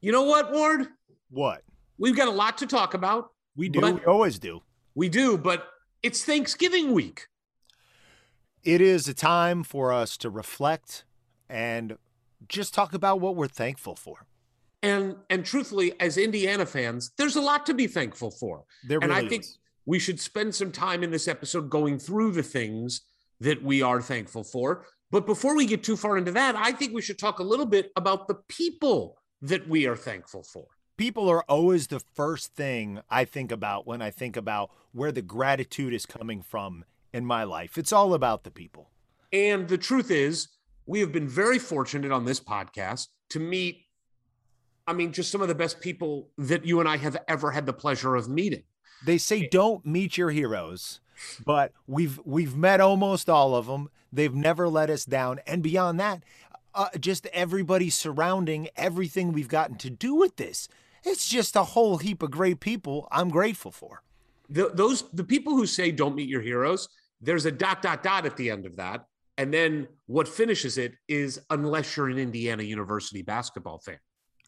You know what, Ward? What? We've got a lot to talk about. We do. We always do. We do, but it's Thanksgiving week. It is a time for us to reflect and just talk about what we're thankful for. And and truthfully, as Indiana fans, there's a lot to be thankful for. There and I think is. we should spend some time in this episode going through the things that we are thankful for. But before we get too far into that, I think we should talk a little bit about the people that we are thankful for. people are always the first thing I think about when I think about where the gratitude is coming from in my life. It's all about the people. And the truth is, we have been very fortunate on this podcast to meet, I mean, just some of the best people that you and I have ever had the pleasure of meeting. They say don't meet your heroes, but we've we've met almost all of them. They've never let us down, and beyond that, uh, just everybody surrounding everything we've gotten to do with this. It's just a whole heap of great people. I'm grateful for. The, those the people who say don't meet your heroes, there's a dot dot dot at the end of that. And then what finishes it is unless you're an Indiana University basketball fan.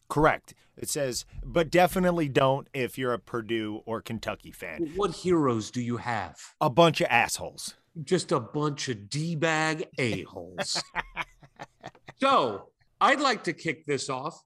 Correct. It says, but definitely don't if you're a Purdue or Kentucky fan. What heroes do you have? A bunch of assholes. Just a bunch of D bag a-holes. so I'd like to kick this off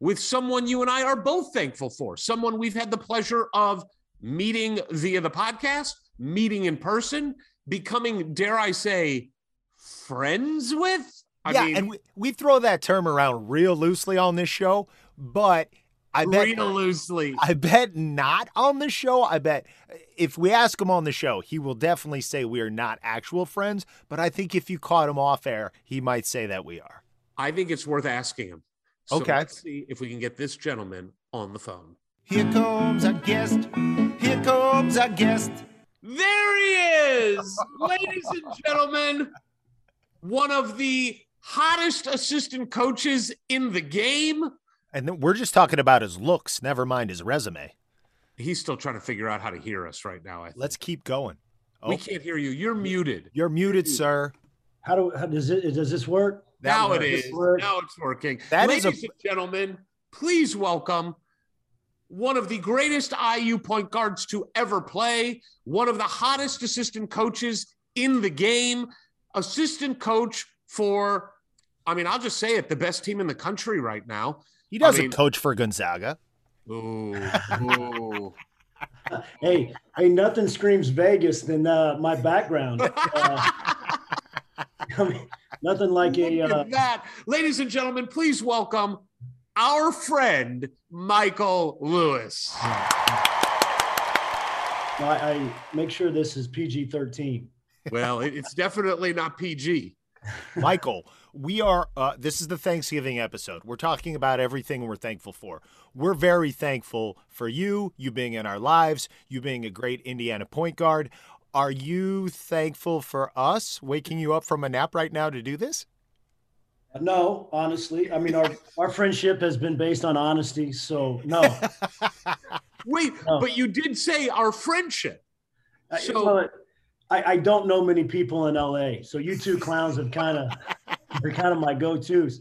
with someone you and I are both thankful for, someone we've had the pleasure of meeting via the podcast, meeting in person, becoming, dare I say, friends with. I yeah, mean, and we, we throw that term around real loosely on this show, but I bet real loosely. I bet not on the show. I bet uh, if we ask him on the show, he will definitely say we are not actual friends. But I think if you caught him off air, he might say that we are. I think it's worth asking him. So Okay. Let's see if we can get this gentleman on the phone. Here comes our guest. Here comes our guest. There he is, ladies and gentlemen. One of the hottest assistant coaches in the game. And we're just talking about his looks, never mind his resume. He's still trying to figure out how to hear us right now. I think. Let's keep going. Oh, We can't hear you. You're muted. you're muted, sir. How do how does it does this work? That now works. it is. works. Now it's working. That is ladies a- and gentlemen, please welcome one of the greatest IU point guards to ever play, one of the hottest assistant coaches in the game, assistant coach for, I mean, I'll just say it, the best team in the country right now. He doesn't mean- coach for Gonzaga. Ooh, ooh. Hey, hey, nothing screams Vegas than uh, my background. Uh, I nothing like a Look uh, that. Ladies and gentlemen, please welcome our friend, Michael Lewis. I, I make sure this is PG thirteen. Well, it's definitely not PG. Michael, we are, uh, this is the Thanksgiving episode. We're talking about everything we're thankful for. We're very thankful for you, you being in our lives, you being a great Indiana point guard. Are you thankful for us waking you up from a nap right now to do this? No, honestly, I mean our our friendship has been based on honesty. So no, Wait, Oh. but you did say our friendship. I- So- well, I, I don't know many people in LA. So you two clowns have kind of they're kind of my go tos.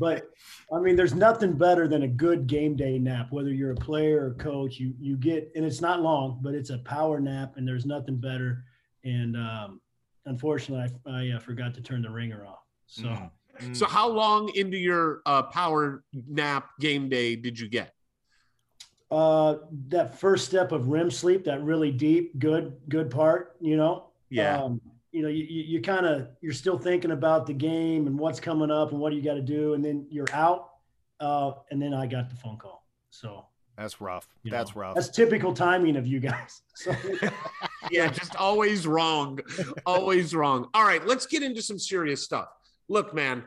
But I mean, there's nothing better than a good game day nap. Whether you're a player or coach, you you get and it's not long, but it's a power nap, and there's nothing better. And um, unfortunately, I, I uh, forgot to turn the ringer off. So. Mm. So, how long into your uh, power nap game day did you get? Uh, that first step of REM sleep, that really deep, good, good part, you know. Um, you know, you, you, you kind of you're still thinking about the game and what's coming up and what you got to do, and then you're out. Uh, and then I got the phone call. So That's rough. That's know, rough. That's typical timing of you guys. So, yeah, just always wrong. Always wrong. All right, let's get into some serious stuff. Look, man,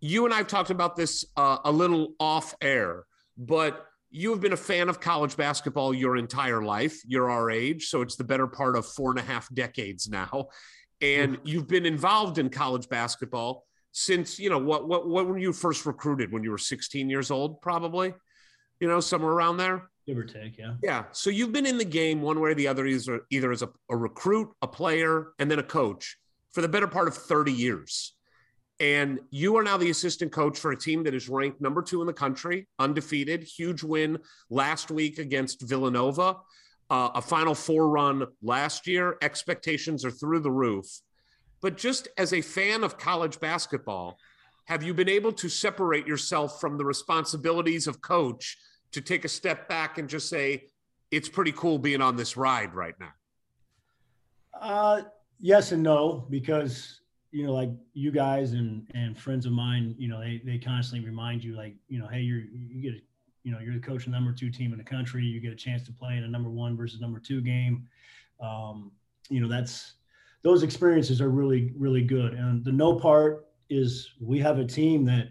you and I've talked about this uh, a little off air, but you have been a fan of college basketball your entire life. You're our age, so it's the better part of four and a half decades now. Mm-hmm. And you've been involved in college basketball since, you know, what, what, what when you first recruited when you were 16 years old, probably, you know, somewhere around there. Give or take, yeah. Yeah. So you've been in the game one way or the other, either, either as a, a recruit, a player, and then a coach for the better part of 30 years. And you are now the assistant coach for a team that is ranked number two in the country, undefeated, huge win last week against Villanova, uh, a Final Four run last year. Expectations are through the roof. But just as a fan of college basketball, have you been able to separate yourself from the responsibilities of coach to take a step back and just say, it's pretty cool being on this ride right now? Uh, yes and no, because you know, like you guys and and friends of mine, you know, they they constantly remind you, like, you know, hey, you're you get, a, you know, you're the coach of the number two team in the country. You get a chance to play in a number one versus number two game. Um, you know, that's those experiences are really really good. And the no part is we have a team that,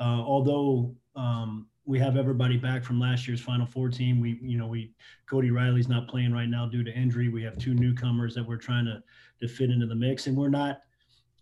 uh, although um, we have everybody back from last year's Final Four team. We, you know, we Cody Riley's not playing right now due to injury. We have two newcomers that we're trying to to fit into the mix, and we're not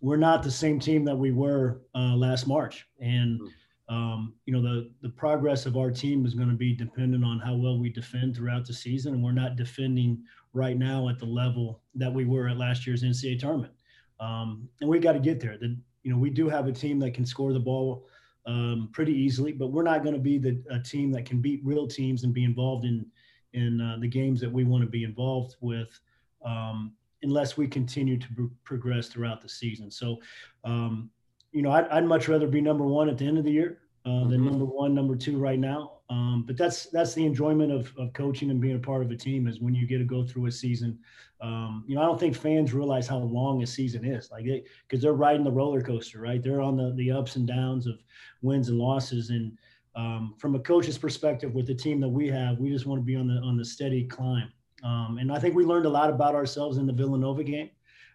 we're not the same team that we were uh, last March. And hmm. Um, you know, the the progress of our team is going to be dependent on how well we defend throughout the season, and we're not defending right now at the level that we were at last year's NCAA tournament. Um, and we got to get there. The, you know, we do have a team that can score the ball um, pretty easily, but we're not going to be the a team that can beat real teams and be involved in in uh, the games that we want to be involved with. Um, unless we continue to pro- progress throughout the season. So, um, you know, I'd, I'd, much rather be number one at the end of the year uh, mm-hmm. than number one, number two right now. Um, but that's that's the enjoyment of, of coaching and being a part of a team is when you get to go through a season. Um, you know, I don't think fans realize how long a season is, like because they, are riding the roller coaster, right? They're on the the ups and downs of wins and losses, and um, from a coach's perspective, with the team that we have, we just want to be on the on the steady climb. Um, and I think we learned a lot about ourselves in the Villanova game.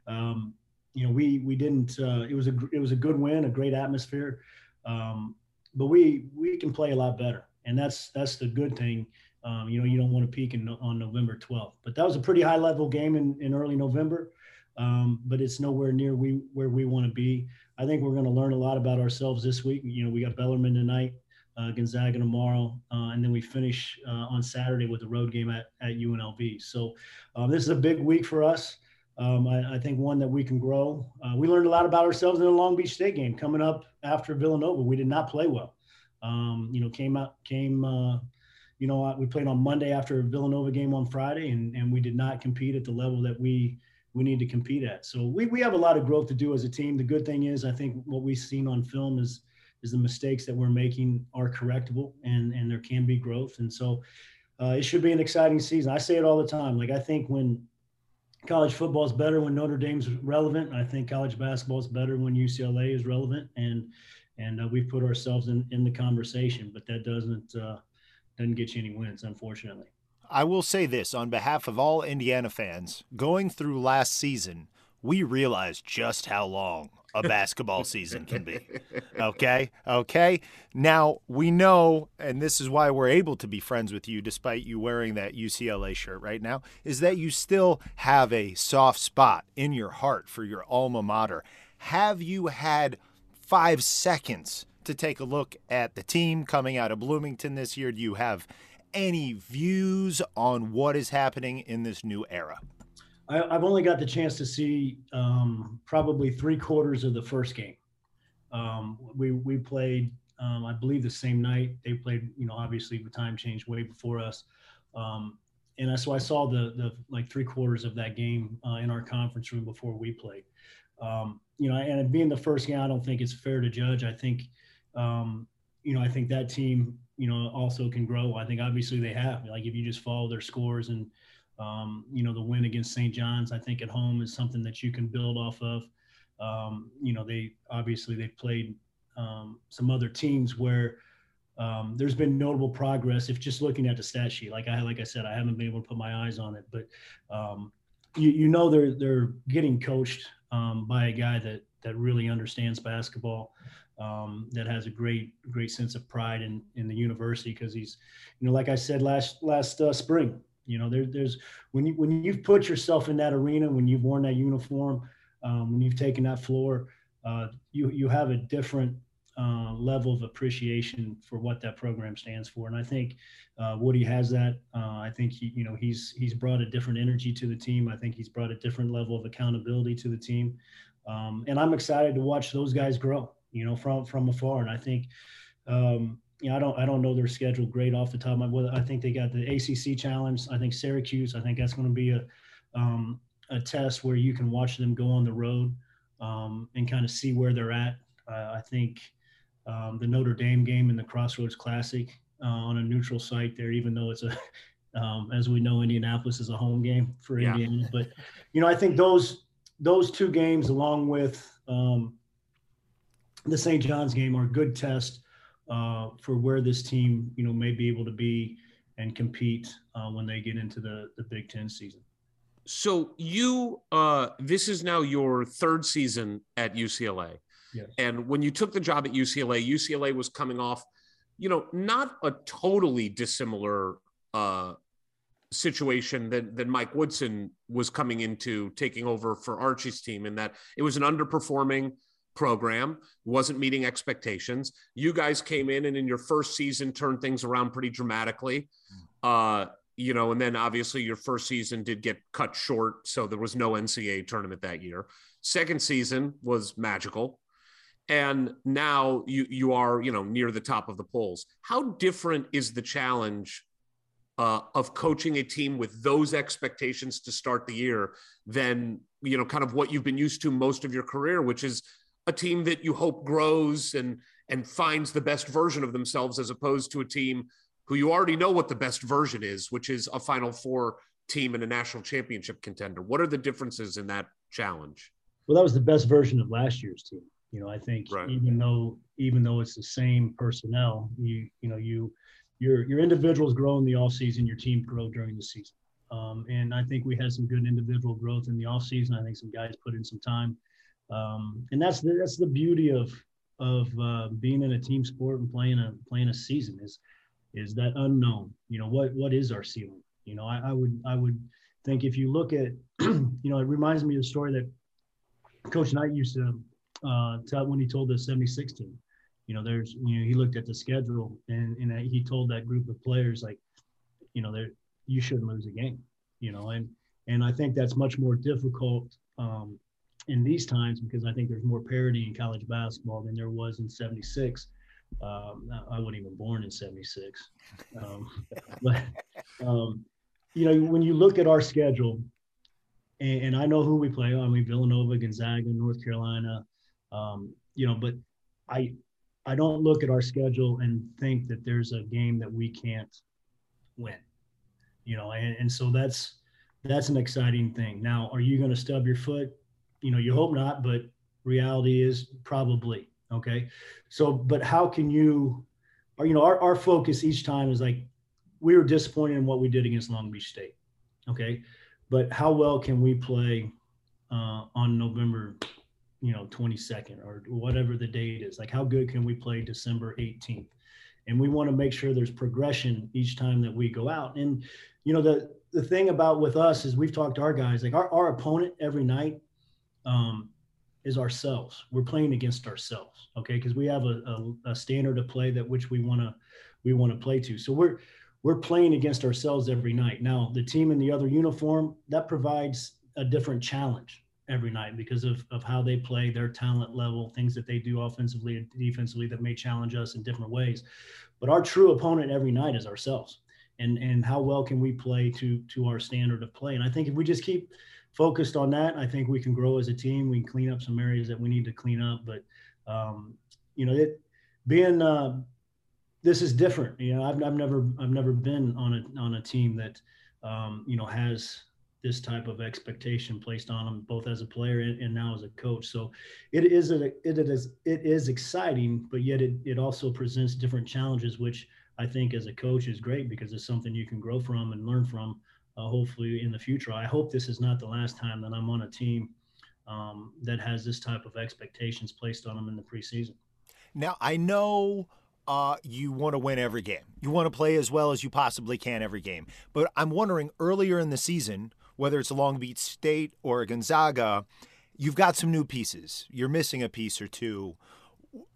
Um, you know, we we didn't. Uh, it was a it was a good win, a great atmosphere, um, but we we can play a lot better, and that's that's the good thing. Um, you know, you don't want to peak in, on November 12th, but that was a pretty high level game in, in early November. Um, but it's nowhere near we where we want to be. I think we're going to learn a lot about ourselves this week. You know, we got Bellarmine tonight uh, Gonzaga tomorrow, uh, and then we finish uh, on Saturday with a road game at, at UNLV. So um, this is a big week for us. Um, I, I, think one that we can grow. Uh, we learned a lot about ourselves in the Long Beach State game coming up after Villanova. We did not play well. Um, you know, came out, came, uh, you know, we played on Monday after Villanova game on Friday, and, and we did not compete at the level that we we need to compete at. So we, we have a lot of growth to do as a team. The good thing is, I think what we've seen on film is is the mistakes that we're making are correctable and and there can be growth and so uh, it should be an exciting season i say it all the time like i think when college football is better when notre dame's relevant i think college basketball is better when ucla is relevant and and uh, we've put ourselves in in the conversation but that doesn't uh, doesn't get you any wins unfortunately. I will say this on behalf of all indiana fans going through last season we realized just how long a basketball season can be. Okay? Okay? Now, we know, and this is why we're able to be friends with you despite you wearing that UCLA shirt right now, is that you still have a soft spot in your heart for your alma mater. Have you had five seconds to take a look at the team coming out of Bloomington this year? Do you have any views on what is happening in this new era? I, have only got the chance to see um, probably three quarters of the first game. Um, we we played, um, I believe, the same night. They played, you know, obviously the time changed way before us, um, and I, so I saw the the like three quarters of that game uh, in our conference room before we played. Um, you know, and being the first game, I don't think it's fair to judge. I think, um, you know, I think that team, you know, also can grow. I think obviously they have. Like if you just follow their scores and um, you know, the win against St. John's, I think at home is something that you can build off of. Um, you know, they obviously they've played um, some other teams where um, there's been notable progress. If just looking at the stat sheet, like I like I said, I haven't been able to put my eyes on it, but um, you you know they're they're getting coached um, by a guy that that really understands basketball. um, that has a great great sense of pride in in the university because he's, you know, like I said last last uh, spring, you know, there, there's when you when you've put yourself in that arena, when you've worn that uniform, um, when you've taken that floor, uh, you you have a different uh, level of appreciation for what that program stands for. And I think uh, Woody has that. Uh, I think he, you know, he's he's brought a different energy to the team. I think he's brought a different level of accountability to the team. Um, and I'm excited to watch those guys grow. You know, from from afar. And I think, um, you know, I don't I don't know their schedule great off the top of my. Well, I think they got the ACC challenge. I think Syracuse. I think that's going to be a um, a test where you can watch them go on the road um, and kind of see where they're at. Uh, I think um, the Notre Dame game and the Crossroads Classic uh, on a neutral site there, even though it's a, um, as we know, Indianapolis is a home game for yeah. Indiana. But you know, I think those those two games, along with um, the St. John's game, are good test uh, for where this team, you know, may be able to be and compete uh, when they get into the the Big Ten season. So you, uh, this is now your third season at UCLA. Yes. And when you took the job at UCLA, UCLA was coming off, you know, not a totally dissimilar uh, situation that, that Mike Woodson was coming into taking over for Archie's team, in that it was an underperforming program, wasn't meeting expectations. You guys came in and in your first season turned things around pretty dramatically. Uh, you know, and then obviously your first season did get cut short, so there was no NCAA tournament that year. Second season was magical and now you you are you know near the top of the polls how different is the challenge uh, of coaching a team with those expectations to start the year than you know kind of what you've been used to most of your career which is a team that you hope grows and and finds the best version of themselves as opposed to a team who you already know what the best version is which is a final four team and a national championship contender what are the differences in that challenge well that was the best version of last year's team you know, I think right. even though even though it's the same personnel, you you know you your your individuals grow in the off season, your team grow during the season. Um, and I think we had some good individual growth in the off season. I think some guys put in some time, um, and that's the, that's the beauty of of uh, being in a team sport and playing a playing a season is is that unknown. You know what what is our ceiling? You know I, I would I would think if you look at you know it reminds me of the story that Coach Knight used to uh, when he told the 76 team. You know, there's, you know, he looked at the schedule and, and he told that group of players, like, you know, there you shouldn't lose a game, you know, and, and I think that's much more difficult um, in these times because I think there's more parity in college basketball than there was in 76. Um, I wasn't even born in 76. Um, but, um, you know, when you look at our schedule, and, and, I know who we play. I mean, Villanova, Gonzaga, North Carolina, um, you know, but I I don't look at our schedule and think that there's a game that we can't win. You know, and, and so that's that's an exciting thing. Now, are you going to stub your foot? You know, you hope not, but reality is probably okay. So, but how can you, or you know, our, our focus each time is like we were disappointed in what we did against Long Beach State. Okay. But how well can we play uh, on November you know 22nd or whatever the date is like how good can we play december 18th and we want to make sure there's progression each time that we go out and you know the the thing about with us is we've talked to our guys like our, our opponent every night um, is ourselves we're playing against ourselves okay because we have a, a, a, standard of play that which we want to we want to play to so we're we're playing against ourselves every night now the team in the other uniform that provides a different challenge every night because of, of how they play, their talent level, things that they do offensively and defensively that may challenge us in different ways. But our true opponent every night is ourselves. And, and how well can we play to to our standard of play? And I think if we just keep focused on that, I think we can grow as a team. We can clean up some areas that we need to clean up. But um, you know, it being uh, this is different. You know, I've, I've never I've never been on a on a team that um, you know has this type of expectation placed on them both as a player and, and now as a coach so it is a, it is it is exciting but yet it, it also presents different challenges which i think as a coach is great because it's something you can grow from and learn from uh, hopefully in the future i hope this is not the last time that i'm on a team um, that has this type of expectations placed on them in the preseason Now I know uh, you want to win every game. You want to play as well as you possibly can every game. But I'm wondering earlier in the season, whether it's a Long Beach State or Gonzaga, you've got some new pieces. You're missing a piece or two.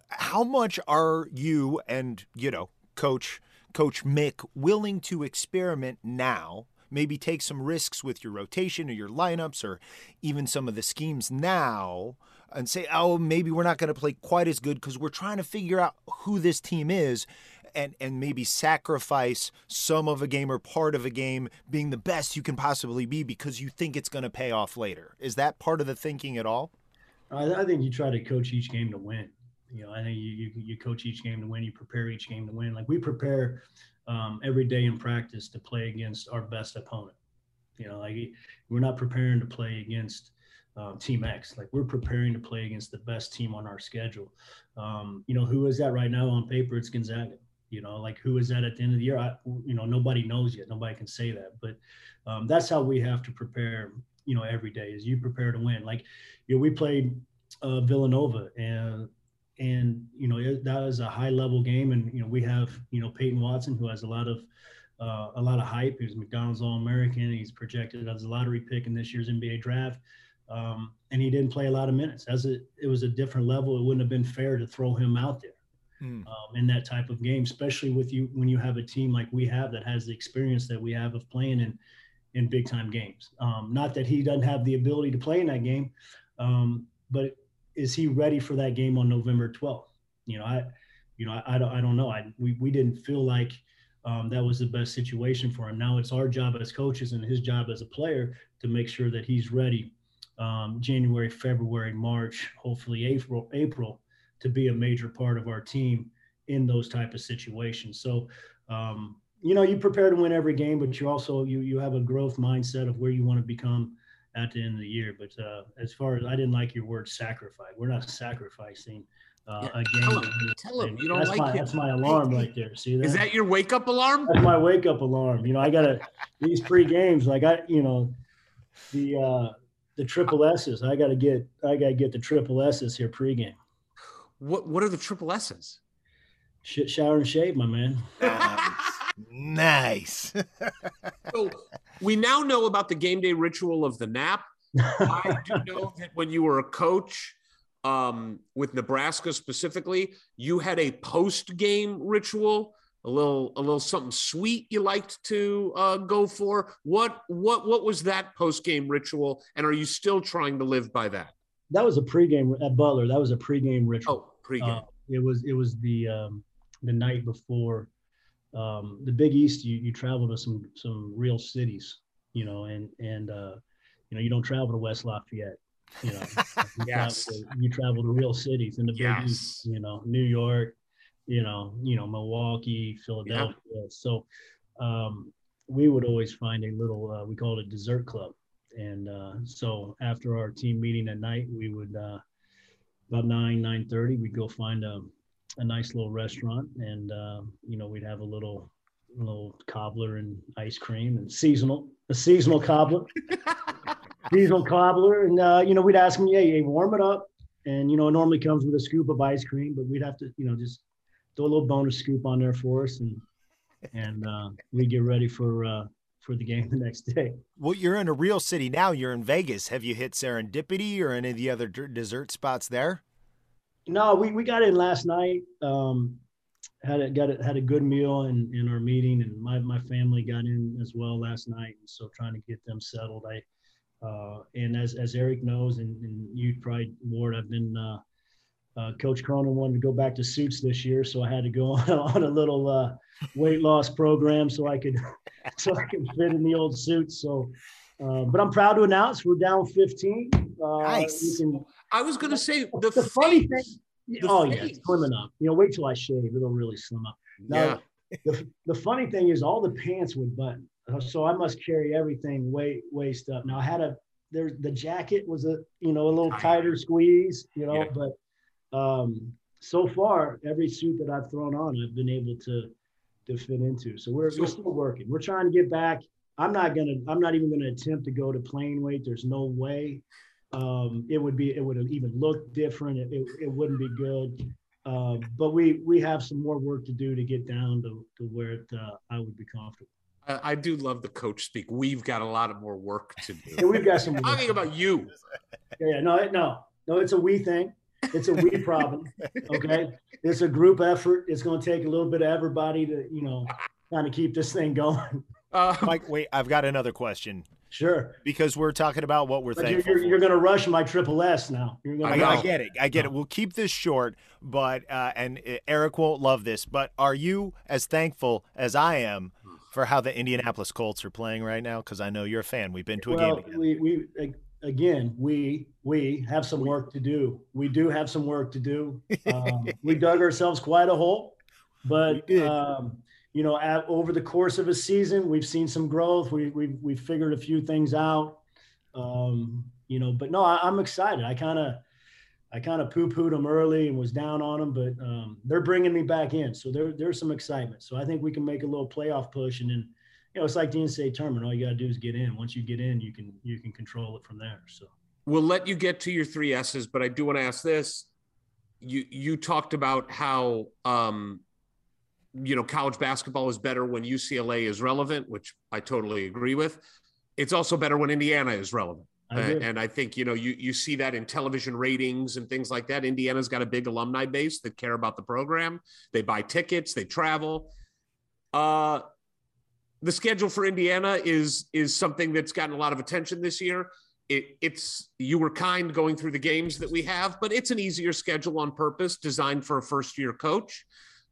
How much are you and you know Coach Coach Mick willing to experiment now? Maybe take some risks with your rotation or your lineups or even some of the schemes now and say, oh, maybe we're not going to play quite as good because we're trying to figure out who this team is and, and maybe sacrifice some of a game or part of a game being the best you can possibly be because you think it's going to pay off later. Is that part of the thinking at all? I, think you try to coach each game to win. You know, I think you, you, you coach each game to win. You prepare each game to win. Like we prepare um, every day in practice to play against our best opponent. You know, like we're not preparing to play against um, Team X. Like we're preparing to play against the best team on our schedule. Um, you know, who is that right now on paper? It's Gonzaga. You know, like who is that at the end of the year? I, you know, nobody knows yet. Nobody can say that. But um, that's how we have to prepare. You know, every day is you prepare to win. Like, you know, we played uh, Villanova and and you know that was a high level game and you know we have you know Peyton Watson who has a lot of uh, a lot of hype. He's McDonald's All American. He's projected as a lottery pick in this year's NBA draft um, and he didn't play a lot of minutes. As it, it was a different level, it wouldn't have been fair to throw him out there hmm. um, in that type of game, especially with you when you have a team like we have that has the experience that we have of playing in in big time games. Um, not that he doesn't have the ability to play in that game, um, but is he ready for that game on November 12th? You know, I, you know, I, I don't, I don't know. I we we didn't feel like. Um, that was the best situation for him. Now it's our job as coaches and his job as a player to make sure that he's ready um, January, February, March, hopefully April, April, to be a major part of our team in those type of situations. So, um, you know, you prepare to win every game, but you also you you have a growth mindset of where you want to become at the end of the year. But uh, as far as I didn't like your word sacrifice, we're not sacrificing. Uh, yeah, a game. Tell him, tell him you don't that's like my, That's my alarm right there. See that? Is that your wake up alarm? That's my wake up alarm. You know, I gotta these pre games. Like I, you know, the uh, the triple S's. I got to get I got to get the triple S's here pregame. What what are the triple S's? Shit, shower, and shave, my man. nice. so we now know about the game day ritual of the nap. I do know that when you were a coach um, with Nebraska specifically, you had a post game ritual a little a little something sweet you liked to uh, go for. What what what was that post game ritual and are you still trying to live by that? That was a pregame at butler that was a pregame ritual. Oh pregame. Uh, it was it was the um, the night before um, the big east you, you travel to some some real cities you know and and uh, you know you don't travel to west lafayette you know you, yes. travel to, you travel to real cities in the big yes. east you know new york you know, you know, Milwaukee, Philadelphia. Yeah. So um, we would always find a little, uh, we call it a dessert club. And uh, so after our team meeting at night, we would uh, about nine nine thirty, we'd go find a, a nice little restaurant, and uh, you know, we'd have a little little cobbler and ice cream and seasonal a seasonal cobbler, seasonal cobbler, and uh, you know, we'd ask them, yeah, yeah, warm it up, and you know, it normally comes with a scoop of ice cream, but we'd have to, you know, just throw a little bonus scoop on there for us, and and uh, we get ready for uh, for the game the next day. Well, you're in a real city now. You're in Vegas. Have you hit Serendipity or any of the other d- dessert spots there? No, we, we got in last night. Um, had a, got a, had a good meal in, in our meeting, and my, my family got in as well last night. And so trying to get them settled. I uh, and as as Eric knows, and, and you probably Ward, I've been uh, uh, Coach Cronin wanted to go back to suits this year, so I had to go on, on a little uh, weight loss program so I could so I could fit in the old suits. So, uh, but I'm proud to announce we're down 15. Uh, nice. Can, I was going to say the, the funny thing. The oh face. yeah, it's slimming up. You know, wait till I shave; it'll really slim up. Now, yeah. The, the funny thing is, all the pants would button, uh, so I must carry everything way waist up. Now I had a there the jacket was a you know a little tighter squeeze, you know, yeah. but um, so far, every suit that I've thrown on, I've been able to to fit into. So we're, we're still working. We're trying to get back. I'm not gonna. I'm not even gonna attempt to go to plain weight. There's no way. Um, it would be. It would have even look different. It, it, it wouldn't be good. uh, but we we have some more work to do to get down to, to where it, uh, I would be comfortable. I, I do love the coach speak. We've got a lot of more work to do. Yeah, we've got some. Talking about you. Yeah, yeah, no, no, no. It's a we thing. It's a we problem. Okay, it's a group effort. It's going to take a little bit of everybody to you know kind of keep this thing going. Uh, Mike, wait, I've got another question Sure. because we're talking about what we're But you're, thankful you're, you're going to rush my triple S now. You're I, I get it. I get it. We'll keep this short, but uh, and uh, Eric won't love this. But are you as thankful as I am for how the Indianapolis Colts are playing right now? Because I know you're a fan. We've been to a well, game we we again we we have some work to do. We do have some work to do. Um, we dug ourselves quite a hole, but um, you know, at, over the course of a season, we've seen some growth. We we we figured a few things out. Um, you know, but no, I, I'm excited. I kind of. I kind of poo-pooed them early and was down on them, but um, they're bringing me back in, so there, there's some excitement. So I think we can make a little playoff push, and then you know, it's like the NCAA tournament. All you got to do is get in. Once you get in, you can you can control it from there. So we'll let you get to your three S's, but I do want to ask this. You you talked about how um, you know college basketball is better when UCLA is relevant, which I totally agree with. It's also better when Indiana is relevant. I and I think you know you you see that in television ratings and things like that. Indiana's got a big alumni base that care about the program. They buy tickets, they travel. Uh, the schedule for Indiana is is something that's gotten a lot of attention this year. It, it's you were kind going through the games that we have, but it's an easier schedule on purpose, designed for a first year coach.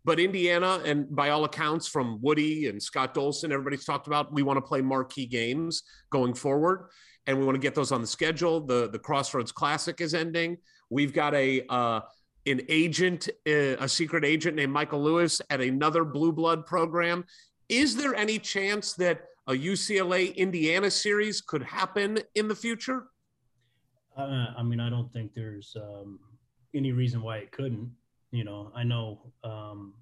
But Indiana, and by all accounts from Woody and Scott Dolson, everybody's talked about we want to play marquee games going forward and we want to get those on the schedule. The the Crossroads Classic is ending. We've got a uh, an agent, uh, a secret agent named Michael Lewis at another blue blood program. Is there any chance that a UCLA Indiana series could happen in the future? uh, I mean, I don't think there's um, any reason why it couldn't. You know, I know. Um,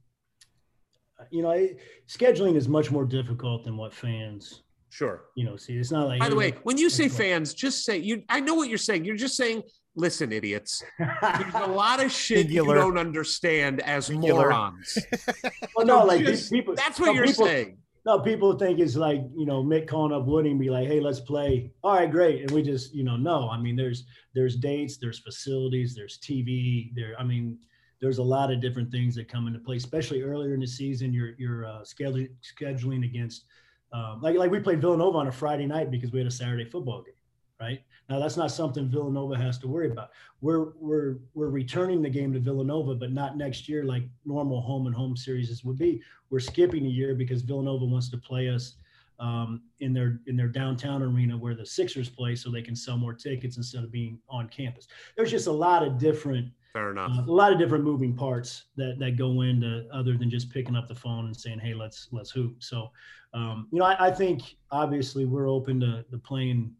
you know, I, scheduling is much more difficult than what fans, Sure. you know, see. It's not like By the way, hey, when you say Okay. fans, just say you. I know what you're saying. You're just saying, listen, idiots. There's a lot of shit Singular. you don't understand as Singular. morons. well, no, like Just- people. That's what no, you're people, saying. No, people think it's like, you know, Mick calling up Woody and be like, hey, let's play. All right, great. And we just, you know, no. I mean, there's there's dates, there's facilities, there's TV, there, I mean, there's a lot of different things that come into play, especially earlier in the season. You're you're uh, scheduling scheduling against um, like like we played Villanova on a Friday night because we had a Saturday football game, right? Now that's not something Villanova has to worry about. We're we're we're returning the game to Villanova, but not next year like normal home and home series would be we're skipping a year because Villanova wants to play us um, in their in their downtown arena where the Sixers play, so they can sell more tickets instead of being on campus. There's just a lot of different Fair enough. uh, a lot of different moving parts that that go into other than just picking up the phone and saying, "Hey, let's let's hoop." So, um, you know, I, I think obviously we're open to, to playing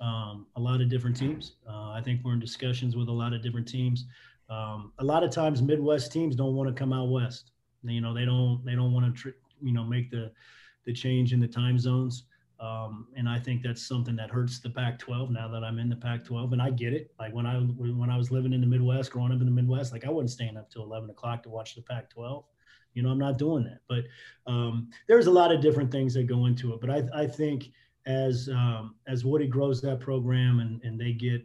um, a lot of different teams. Uh, I think we're in discussions with a lot of different teams. Um, a lot of times, Midwest teams don't want to come out west. You know, they don't they don't want to tr- you know make the the change in the time zones. Um, and I think that's something that hurts the Pac-12 now that I'm in the Pac-12, and I get it. Like when I when I was living in the Midwest, growing up in the Midwest, like I wasn't staying up till 11 o'clock to watch the Pac-12. You know, I'm not doing that. But um, there's a lot of different things that go into it. But I, I think as um, as Woody grows that program and and they get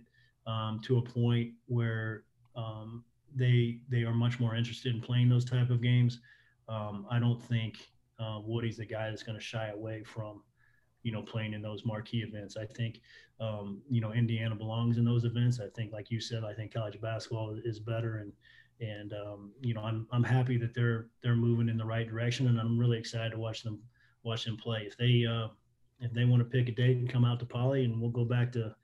um, to a point where um, they they are much more interested in playing those type of games, um, I don't think uh, Woody's the guy that's going to shy away from you know, playing in those marquee events. I think, um, you know, Indiana belongs in those events. I think, like you said, I think college basketball is better, and and um, you know, I'm I'm happy that they're they're moving in the right direction, and I'm really excited to watch them watch them play. If they uh, if they want to pick a date and come out to Pauley, and we'll go back to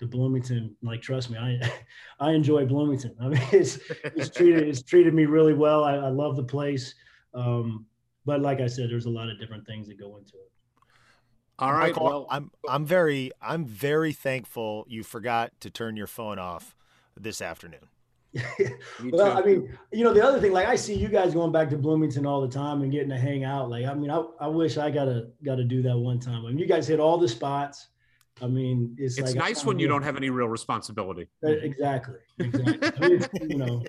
to Bloomington. Like, trust me, I I enjoy Bloomington. I mean, it's it's treated it's treated me really well. I, I love the place. Um, but like I said, there's a lot of different things that go into it. All right. Michael, Well, I'm I'm very I'm very thankful you forgot to turn your phone off this afternoon. well, too. I mean, you know, the other thing, like I see you guys going back to Bloomington all the time and getting to hang out. Like, I mean, I, I wish I gotta gotta do that one time. I mean, you guys hit all the spots. I mean, it's it's like nice when you don't have any real responsibility. Exactly, exactly. I mean, you know,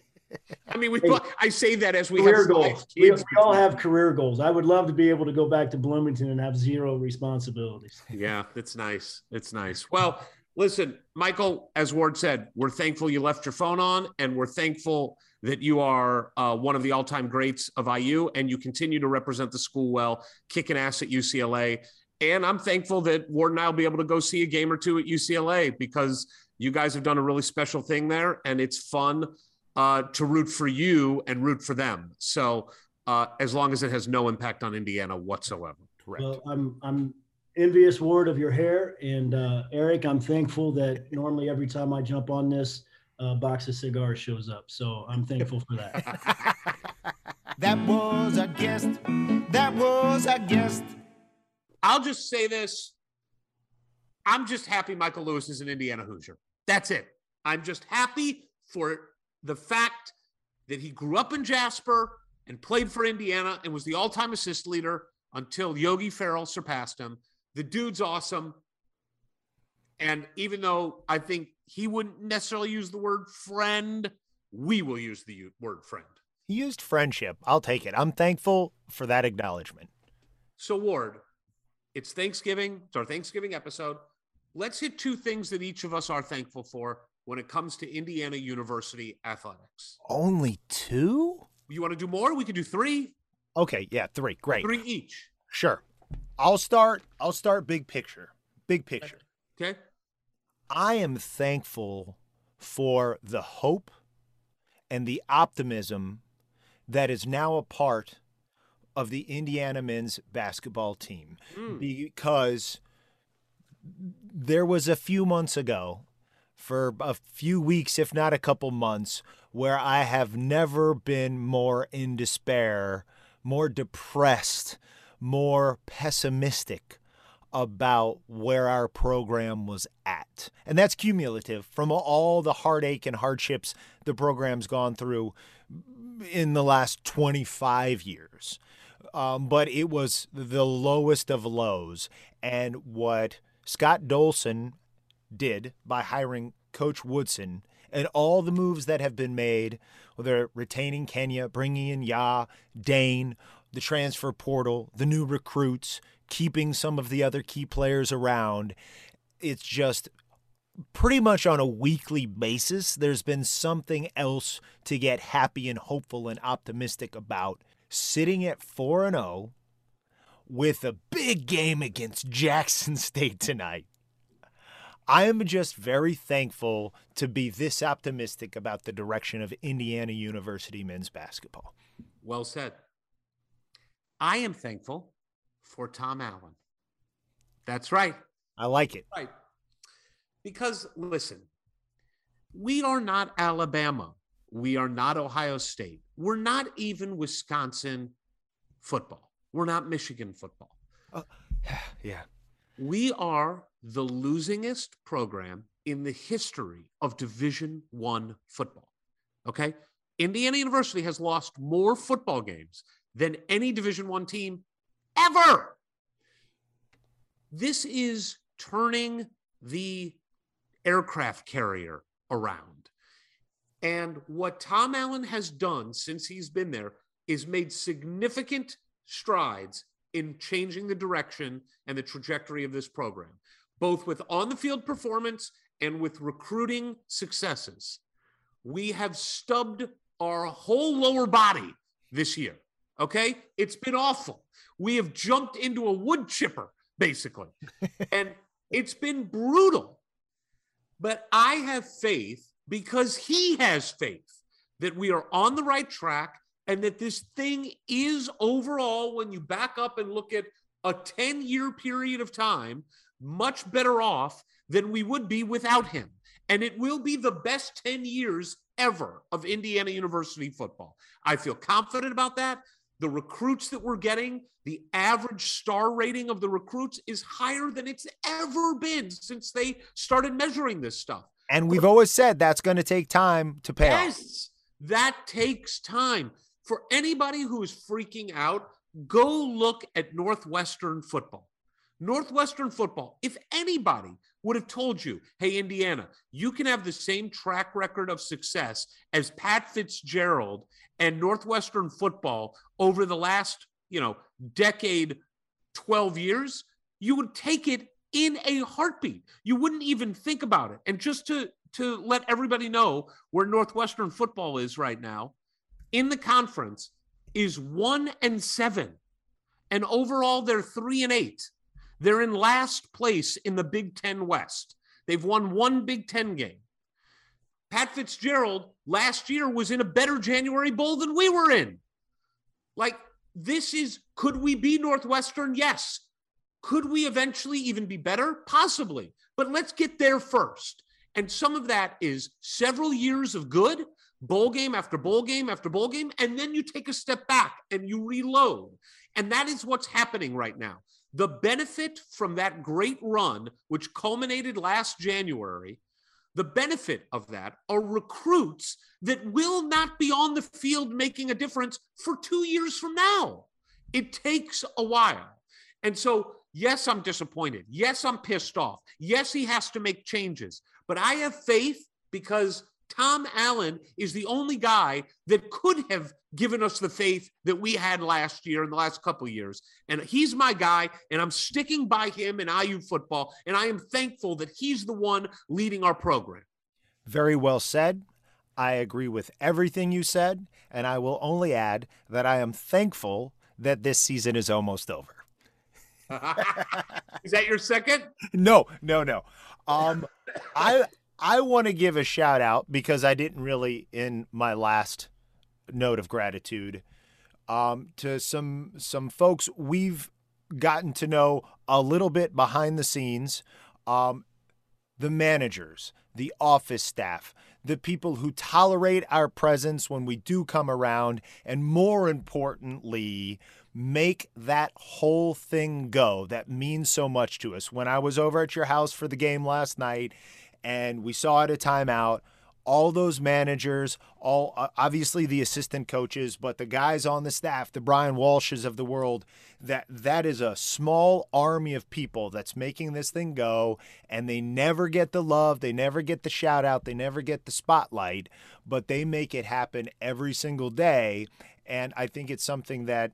I mean, we Hey, I say that as we career have goals. We, we all have career goals. I would love to be able to go back to Bloomington and have zero responsibilities. Yeah, it's nice. It's nice. Well, listen, Michael, as Ward said, we're thankful you left your phone on, and we're thankful that you are uh, one of the all time greats of IU, and you continue to represent the school well, kicking ass at UCLA. And I'm thankful that Ward and I will be able to go see a game or two at UCLA because you guys have done a really special thing there, and it's fun uh, to root for you and root for them. So, uh, as long as it has no impact on Indiana whatsoever. Correct. Well, I'm I'm envious, Ward, of your hair, and uh, Eric, I'm thankful that normally every time I jump on this, uh, box of cigars shows up. So I'm thankful for that. That was a guest. That was a guest. I'll just say this. I'm just happy Michael Lewis is an Indiana Hoosier. That's it. I'm just happy for the fact that he grew up in Jasper and played for Indiana and was the all time assist leader until Yogi Ferrell surpassed him. The dude's awesome. And even though I think he wouldn't necessarily use the word friend, we will use the word friend. He used friendship. I'll take it. I'm thankful for that acknowledgement. So, Ward, it's Thanksgiving. It's our Thanksgiving episode. Let's hit two things that each of us are thankful for when it comes to Indiana University athletics. Only two? You want to do more? We could do three, Okay, yeah, three. Great. three each. Sure. I'll start. I'll start big picture. Big picture. Okay. I am thankful for the hope and the optimism that is now a part of the Indiana men's basketball team Mm. because there was a few months ago for a few weeks if not a couple months where I have never been more in despair, more depressed, more pessimistic about where our program was at. And that's cumulative from all the heartache and hardships the program's gone through in the last 25 years. Um, but it was the lowest of lows. And what Scott Dolson did by hiring Coach Woodson and all the moves that have been made, whether retaining Kenya, bringing in Ya, Dane, the transfer portal, the new recruits, keeping some of the other key players around, it's just pretty much on a weekly basis, there's been something else to get happy and hopeful and optimistic about. Sitting at 4 and 0 with a big game against Jackson State tonight. I am just very thankful to be this optimistic about the direction of Indiana University men's basketball. Well said. I am thankful for Tom Allen. That's right. I like it. Right. Because listen, we are not Alabama. We are not Ohio State. We're not even Wisconsin football. We're not Michigan football. Uh, yeah. We are the losingest program in the history of Division 1 football. Okay? Indiana University has lost more football games than any Division 1 team ever. This is turning the aircraft carrier around. And what Tom Allen has done since he's been there is made significant strides in changing the direction and the trajectory of this program, both with on the field performance and with recruiting successes. We have stubbed our whole lower body this year. Okay. It's been awful. We have jumped into a wood chipper, basically. and it's been brutal. But I have faith because he has faith that we are on the right track and that this thing is overall, when you back up and look at a 10 year period of time, much better off than we would be without him. And it will be the best 10 years ever of Indiana University football. I feel confident about that. The recruits that we're getting, the average star rating of the recruits is higher than it's ever been since they started measuring this stuff. And we've always said that's going to take time to pay off. Yes, that takes time. For anybody who is freaking out, go look at Northwestern football. Northwestern football, if anybody would have told you, hey, Indiana, you can have the same track record of success as Pat Fitzgerald and Northwestern football over the last, you know, decade, 12 years, you would take it in a heartbeat. You wouldn't even think about it. And just to to let everybody know where Northwestern football is right now in the conference is 1 and 7. And overall they're 3 and 8. They're in last place in the Big Ten West. They've won one Big Ten game. Pat Fitzgerald last year was in a better January Bowl than we were in. Like, this is, could we be Northwestern? Yes. Could we eventually even be better? Possibly. But let's get there first. And some of that is several years of good, bowl game after bowl game after bowl game. And then you take a step back and you reload. And that is what's happening right now. The benefit from that great run, which culminated last January, the benefit of that are recruits that will not be on the field making a difference for two years from now. It takes a while. And so, yes, I'm disappointed. Yes, I'm pissed off. Yes, he has to make changes. But I have faith because Tom Allen is the only guy that could have given us the faith that we had last year in the last couple years. And he's my guy, and I'm sticking by him in IU football. And I am thankful that he's the one leading our program. Very well said. I agree with everything you said. And I will only add that I am thankful that this season is almost over. is that your second? No, no, no. Um, I I want to give a shout out because I didn't really in my last note of gratitude um, to some some folks we've gotten to know a little bit behind the scenes. Um, the managers, the office staff, the people who tolerate our presence when we do come around, and more importantly, make that whole thing go that means so much to us. When I was over at your house for the game last night and we saw it a timeout. All those managers, all uh, obviously the assistant coaches, but the guys on the staff, the Brian Walshes of the world, that that is a small army of people that's making this thing go, and they never get the love, they never get the shout out, they never get the spotlight, but they make it happen every single day. And I think it's something that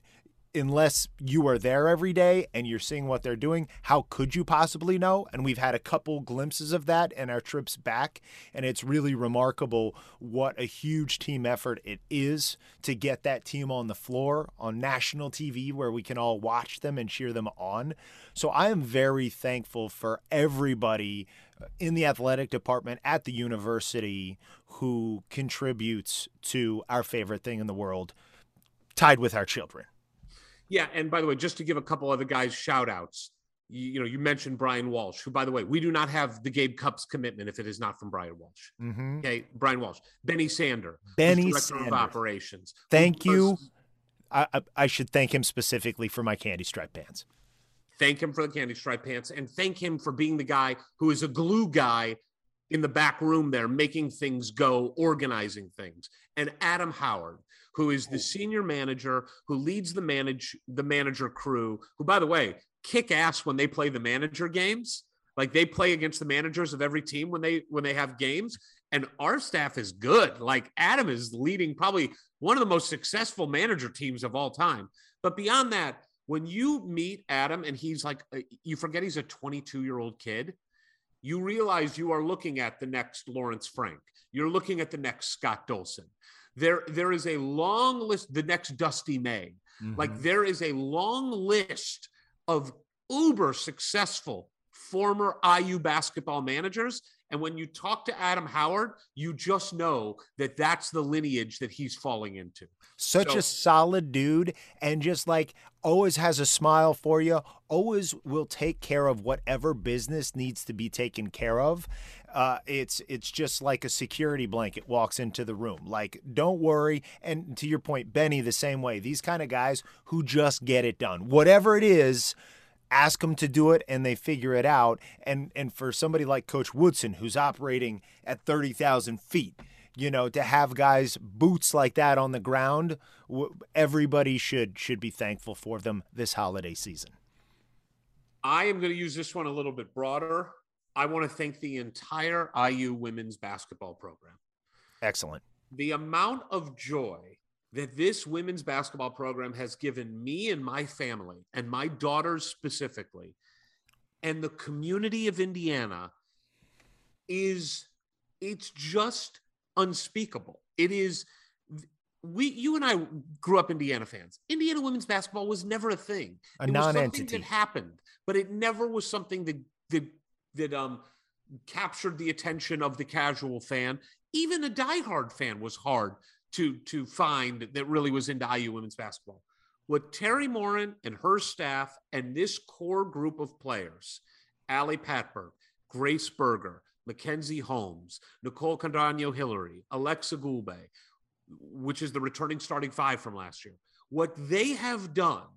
unless you are there every day and you're seeing what they're doing, how could you possibly know? And we've had a couple glimpses of that in our trips back. And it's really remarkable what a huge team effort it is to get that team on the floor on national TV where we can all watch them and cheer them on. So I am very thankful for everybody in the athletic department at the university who contributes to our favorite thing in the world, tied with our children. Yeah, and by the way, just to give a couple other guys shout outs, you, you, know, you mentioned Brian Walsh, who, by the way, we do not have the Gabe Cupps commitment if it is not from Brian Walsh. Mm-hmm. Okay, Brian Walsh, Benny Sander, Benny of operations. Thank you. I, I should thank him specifically for my candy stripe pants. Thank him for the candy stripe pants, and thank him for being the guy who is a glue guy in the back room there, making things go, organizing things. And Adam Howard, who is the senior manager who leads the manage the manager crew, who by the way, kick ass when they play the manager games. Like they play against the managers of every team when they when they have games. And our staff is good. Like Adam is leading probably one of the most successful manager teams of all time. But beyond that, when you meet Adam and he's like, uh, you forget he's a 22 year old kid, you realize you are looking at the next Lawrence Frank. You're looking at the next Scott Dolson there there is a long list the next dusty may. Mm-hmm. like there is a long list of uber successful former iu basketball managers. And when you talk to adam howard you just know that that's the lineage that he's falling into. Such so, a solid dude and just like always has a smile for you always will take care of whatever business needs to be taken care of uh, it's it's just like a security blanket walks into the room. Like, don't worry. And to your point, Benny, the same way. These kind of guys who just get it done, whatever it is. Ask them to do it, and they figure it out. And and for somebody like Coach Woodson, who's operating at thirty thousand feet, you know, to have guys boots like that on the ground, everybody should should be thankful for them this holiday season. I am going to use this one a little bit broader. I want to thank the entire IU women's basketball program. Excellent. The amount of joy that this women's basketball program has given me and my family, and my daughters specifically, and the community of Indiana is it's just unspeakable. It is we you and I grew up Indiana fans. Indiana women's basketball was never a thing. A it non-entity. something that happened, but it never was something that that that um captured the attention of the casual fan. Even a diehard fan was hard to to find that really was into IU women's basketball. What Teri Moren and her staff and this core group of players, Ali Patberg, Grace Berger, Mackenzie Holmes, Nicole Condano Hillary, Aleksa Gulbe, which is the returning starting five from last year, what they have done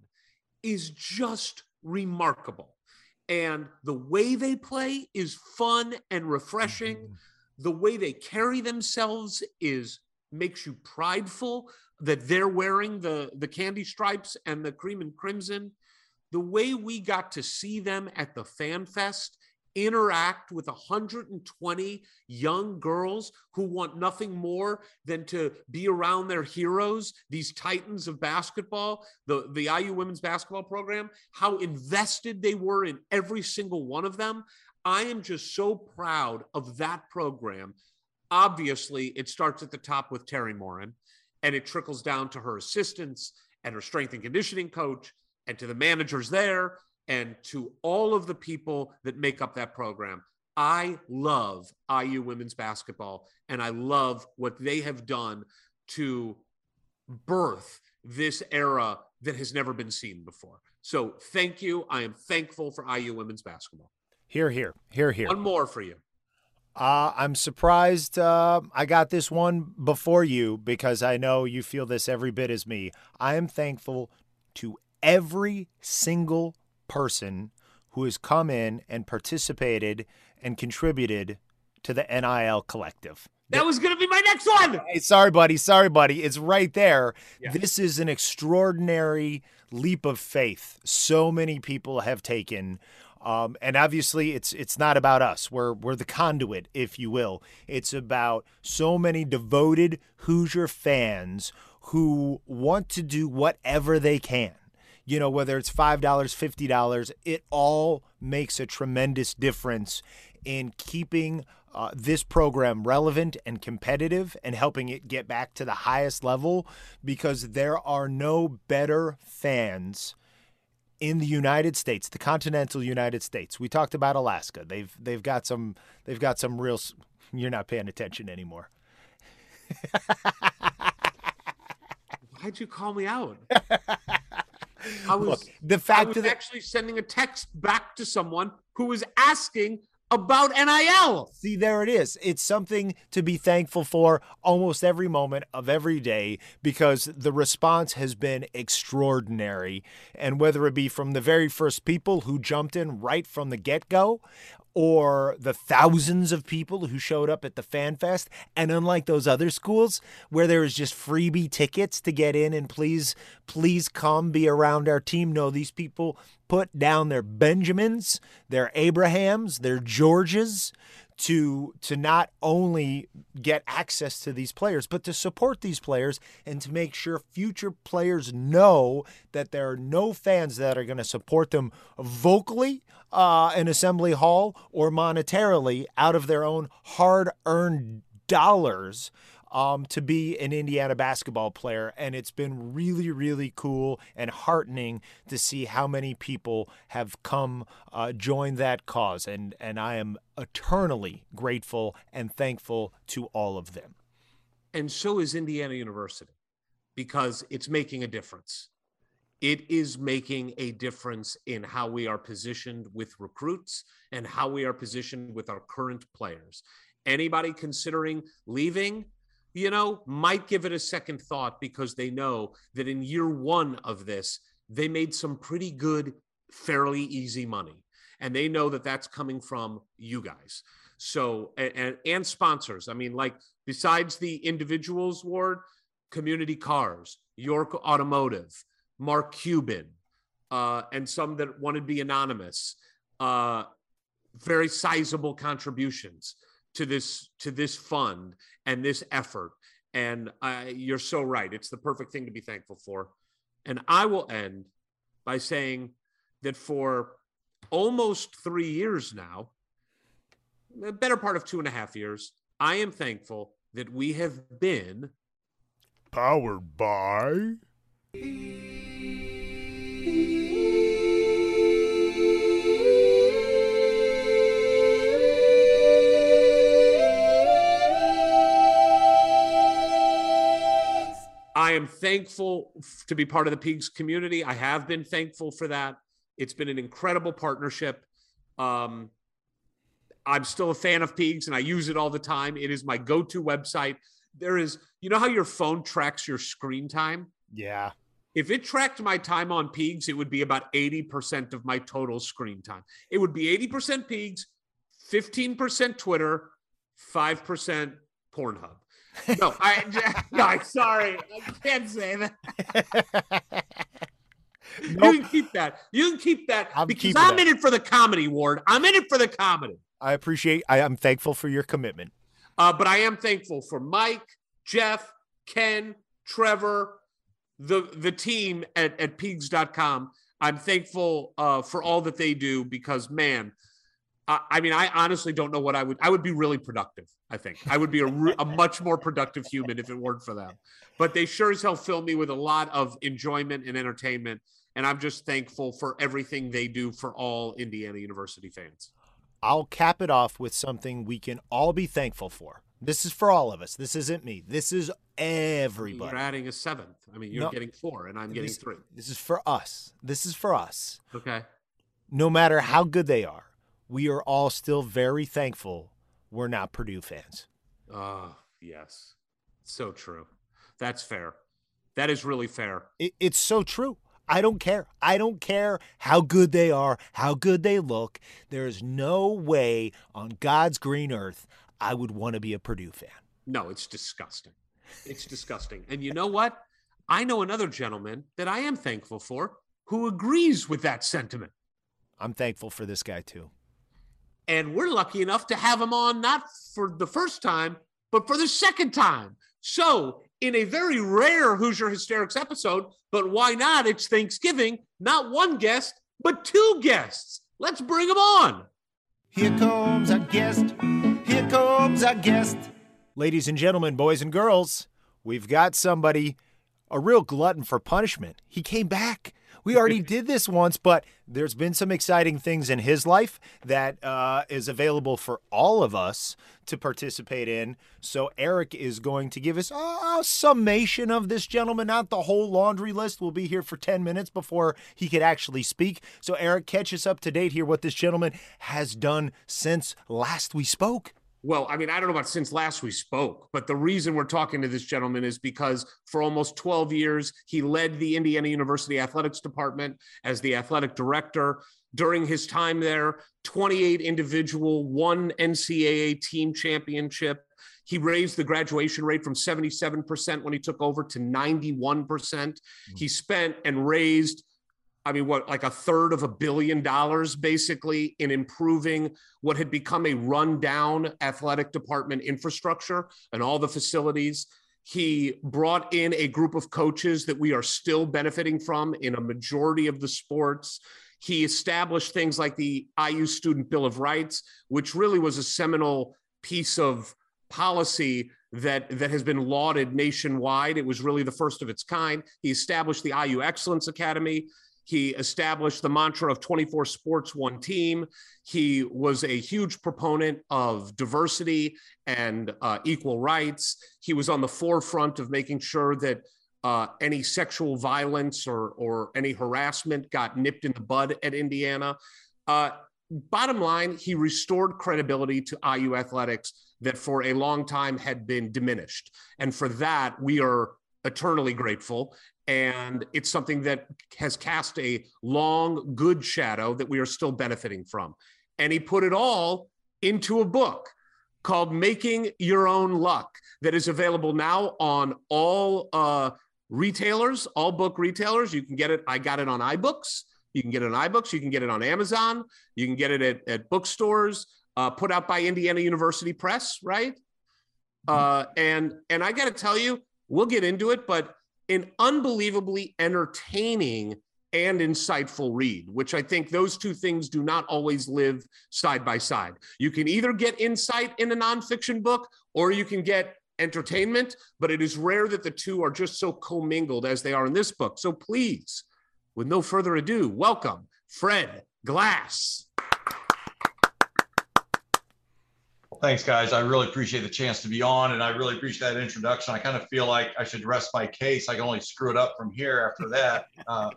is just remarkable. And the way they play is fun and refreshing. Mhm. The way they carry themselves is makes you prideful that they're wearing the the candy stripes and the cream and crimson. The way we got to see them at the fan fest interact with 120 young girls who want nothing more than to be around their heroes, these titans of basketball, the, the IU women's basketball program, how invested they were in every single one of them. I am just so proud of that program. Obviously, it starts at the top with Teri Moren and it trickles down to her assistants and her strength and conditioning coach and to the managers there and to all of the people that make up that program. I love IU women's basketball and I love what they have done to birth this era that has never been seen before. So thank you. I am thankful for IU women's basketball. Here, here, here, here. One more for you. Uh, I'm surprised uh, I got this one before you because I know you feel this every bit as me. I am thankful to every single person who has come in and participated and contributed to the NIL collective. That was going to be my next one. Hey, sorry, buddy. Sorry, buddy. It's right there. Yeah. This is an extraordinary leap of faith. So many people have taken. Um, and obviously, it's it's not about us. We're we're the conduit, if you will. It's about so many devoted Hoosier fans who want to do whatever they can. You know, whether it's five dollars, fifty dollars, it all makes a tremendous difference in keeping uh, this program relevant and competitive and helping it get back to the highest level because there are no better fans in the United States, the continental United States. We talked about Alaska. They've they've got some they've got some real you're not paying attention anymore. Why'd you call me out? I was, Look, the I fact was of the, actually sending a text back to someone who was asking about NIL. See, there it is. It's something to be thankful for almost every moment of every day because the response has been extraordinary. And whether it be from the very first people who jumped in right from the get go, or the thousands of people who showed up at the fan fest. And unlike those other schools where there was just freebie tickets to get in and please please come be around our team no these people put down their benjamins their abrahams their georges to to not only get access to these players but to support these players and to make sure future players know that there are no fans that are going to support them vocally uh, in assembly hall or monetarily out of their own hard-earned dollars um, to be an Indiana basketball player. And it's been really, really cool and heartening to see how many people have come uh, join that cause. And, and I am eternally grateful and thankful to all of them. And so is Indiana University because it's making a difference. It is making a difference in how we are positioned with recruits and how we are positioned with our current players. Anybody considering leaving, you know, might give it a second thought because they know that in year one of this, they made some pretty good, fairly easy money. And they know that that's coming from you guys. So, and, and, sponsors. I mean, like, besides the individuals ward, community cars, York Automotive, Mark Cuban, uh, and some that wanted to be anonymous. Uh, very sizable contributions to this to this fund and this effort. And I, you're so right; it's the perfect thing to be thankful for. And I will end by saying that for almost three years now, the better part of two and a half years, I am thankful that we have been Powered by. I am thankful to be part of the Peegs community. I have been thankful for that. It's been an incredible partnership. Um, I'm still a fan of Peegs and I use it all the time. It is my go to website. There is, you know, how your phone tracks your screen time? Yeah. If it tracked my time on Peegs, it would be about 80% of my total screen time. It would be 80% Peegs, 15% Twitter, 5% Pornhub. No, I, no, I'm sorry. I can't say that. Nope. You can keep that. You can keep that I'm because I'm that. in it for the comedy, Ward. I'm in it for the comedy. I appreciate. I am thankful for your commitment. Uh, but I am thankful for Mike, Jeff, Ken, Trevor, the the team at, at peegs.com. I'm thankful uh, for all that they do because man, I, I mean, I honestly don't know what I would. I would be really productive. I think I would be a, re- a much more productive human if it weren't for them. But they sure as hell fill me with a lot of enjoyment and entertainment, and I'm just thankful for everything they do for all Indiana University fans. I'll cap it off with something we can all be thankful for. This is for all of us. This isn't me. This is everybody. You're adding a seventh. I mean, you're No. getting four, and I'm getting This- three. This is for us. This is for us. Okay. No matter how good they are, we are all still very thankful we're not Purdue fans. Oh, yes. So true. That's fair. That is really fair. It, it's so true. I don't care. I don't care how good they are, how good they look. There is no way on God's green earth I would want to be a Purdue fan. No, it's disgusting. It's disgusting. And you know what? I know another gentleman that I am thankful for who agrees with that sentiment. I'm thankful for this guy too. And we're lucky enough to have him on not for the first time, but for the second time. So, in a very rare Hoosier Hysterics episode, but why not? It's Thanksgiving, not one guest, but two guests. Let's bring them on. Here comes our guest. Here comes our guest. Ladies and gentlemen, boys and girls, we've got somebody, a real glutton for punishment. He came back. We already did this once, but there's been some exciting things in his life that uh, is available for all of us to participate in. So Eric is going to give us a, a summation of this gentleman, not the whole laundry list. We'll be here for 10 minutes before he could actually speak. So Eric, catch us up to date here what this gentleman has done since last we spoke. Well, I mean, I don't know about since last we spoke, but the reason we're talking to this gentleman is because for almost 12 years, he led the Indiana University Athletics Department as the athletic director. During his time there, 28 individual, one NCAA team championship. He raised the graduation rate from 77% when he took over to 91%. Mm-hmm. He spent and raised I mean, what, like a third of a billion dollars basically in improving what had become a rundown athletic department infrastructure and all the facilities. He brought in a group of coaches that we are still benefiting from in a majority of the sports. He established things like the IU Student Bill of Rights, which really was a seminal piece of policy that that has been lauded nationwide. It was really the first of its kind. He established the IU Excellence Academy. He established the mantra of 24 sports, one team. He was a huge proponent of diversity and uh, equal rights. He was on the forefront of making sure that uh, any sexual violence or, or any harassment got nipped in the bud at Indiana. Uh, bottom line, he restored credibility to IU athletics that for a long time had been diminished. And for that, we are eternally grateful. And it's something that has cast a long, good shadow that we are still benefiting from. And he put it all into a book called Making Your Own Luck that is available now on all uh, retailers, all book retailers. You can get it. I got it on iBooks. You can get it on iBooks. You can get it on Amazon. You can get it at, at bookstores. Uh, put out by Indiana University Press, right? Uh, and and I got to tell you, we'll get into it, but an unbelievably entertaining and insightful read, which I think those two things do not always live side by side. You can either get insight in a nonfiction book or you can get entertainment, but it is rare that the two are just so commingled as they are in this book. So please, with no further ado, welcome Fred Glass. Thanks, guys. I really appreciate the chance to be on, and I really appreciate that introduction. I kind of feel like I should rest my case. I can only screw it up from here after that. Uh,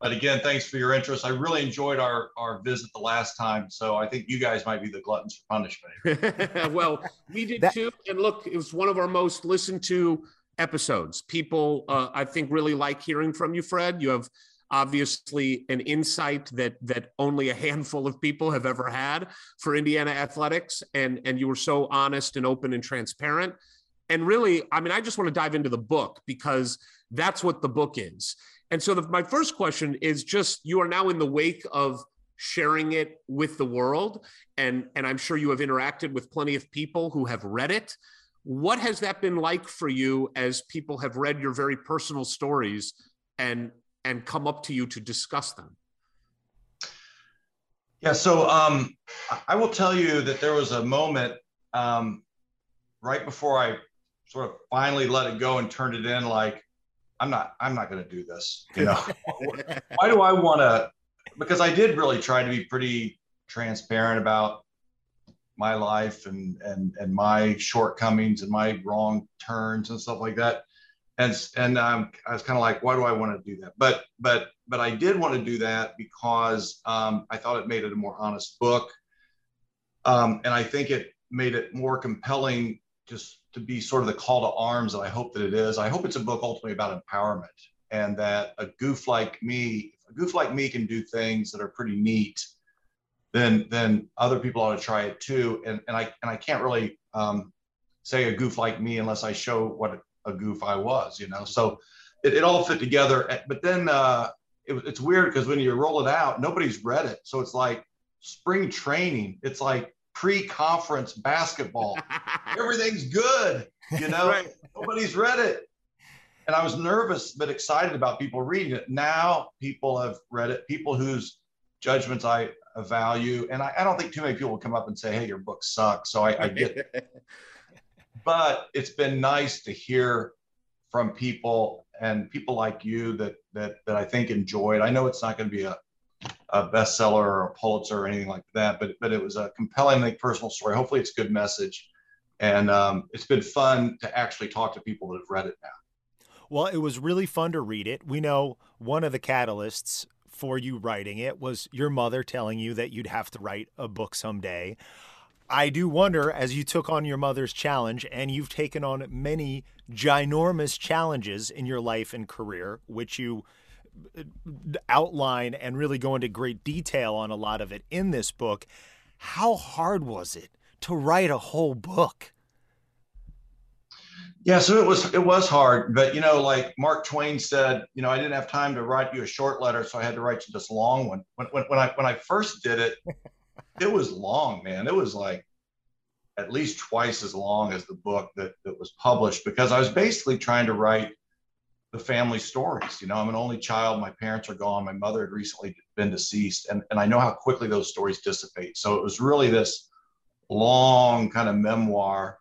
but again, thanks for your interest. I really enjoyed our our visit the last time, so I think you guys might be the gluttons for punishment. well, we did that- too, and look, it was one of our most listened to episodes. People, uh, I think, really like hearing from you, Fred. You have obviously an insight that that only a handful of people have ever had for Indiana athletics. And and you were so honest and open and transparent. And really I mean I just want to dive into the book because that's what the book is. And so the, my first question is just you are now in the wake of sharing it with the world. And and I'm sure you have interacted with plenty of people who have read it. What has that been like for you as people have read your very personal stories and and come up to you to discuss them? Yeah, so um, I will tell you that there was a moment um, right before I sort of finally let it go and turned it in. Like, I'm not, I'm not going to do this. You know, why do I want to? Because I did really try to be pretty transparent about my life and and and my shortcomings and my wrong turns and stuff like that and and um, I was kind of like, why do I want to do that? But but but I did want to do that because um, I thought it made it a more honest book, um, and I think it made it more compelling just to be sort of the call to arms that I hope that it is. I hope it's a book ultimately about empowerment, and that a goof like me, a goof like me, can do things that are pretty neat. Then then other people ought to try it too. And and I and I can't really um, say a goof like me unless I show what a goof I was, you know. So it, it all fit together. But then uh, it, it's weird because when you roll it out, nobody's read it. So it's like spring training. It's like pre-conference basketball. Everything's good, you know. right. Nobody's read it. And I was nervous but excited about people reading it. Now people have read it. People whose judgments I value, and I, I don't think too many people will come up and say, "Hey, your book sucks." So I, I get but it's been nice to hear from people and people like you that that that I think enjoyed. I know it's not going to be a a bestseller or a Pulitzer or anything like that, but but it was a compelling, like, personal story. Hopefully, it's a good message, and um, it's been fun to actually talk to people that have read it now. Well, it was really fun to read it. We know one of the catalysts for you writing it was your mother telling you that you'd have to write a book someday. I do wonder, as you took on your mother's challenge, and you've taken on many ginormous challenges in your life and career, which you uh, outline and really go into great detail on a lot of it in this book. How hard was it to write a whole book? Yeah, so it was it was hard, but you know, like Mark Twain said, you know, I didn't have time to write you a short letter, so I had to write you this long one. When when, when I when I first did it, it was long, man. It was like at least twice as long as the book that, that was published because I was basically trying to write the family stories. You know, I'm an only child. My parents are gone. My mother had recently been deceased. And, and I know how quickly those stories dissipate. So it was really this long kind of memoir.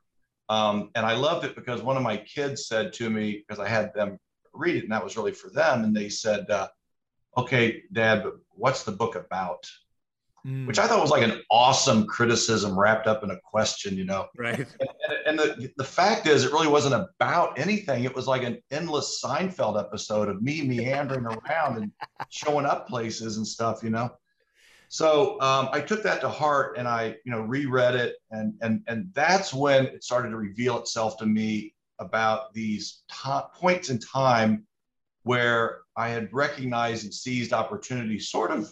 Um, and I loved it because one of my kids said to me, because I had them read it, and that was really for them. And they said, uh, okay, dad, but what's the book about? Mm. which I thought was like an awesome criticism wrapped up in a question, you know. Right. And, and, the, the fact is, it really wasn't about anything. It was like an endless Seinfeld episode of me meandering around and showing up places and stuff, you know. So um, I took that to heart and I, you know, reread it, and and and that's when it started to reveal itself to me about these points in time where I had recognized and seized opportunities, sort of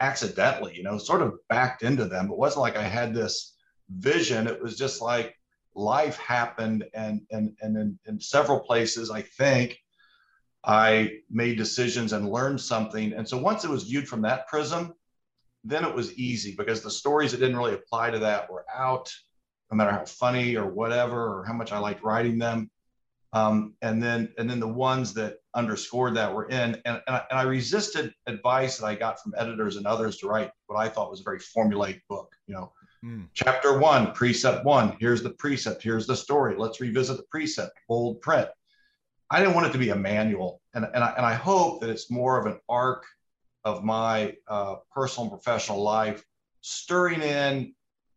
accidentally, you know, sort of backed into them. It wasn't like I had this vision. It was just like life happened. And, and, and in, in several places, I think, I made decisions and learned something. And so once it was viewed from that prism, then it was easy because the stories that didn't really apply to that were out, no matter how funny or whatever, or how much I liked writing them. Um, and then and then the ones that underscored that were in. And, and I, and, I, resisted advice that I got from editors and others to write what I thought was a very formulaic book. You know, mm. chapter one, precept one, here's the precept, here's the story. Let's revisit the precept, bold print. I didn't want it to be a manual. And, and, I, and I hope that it's more of an arc of my uh, personal and professional life, stirring in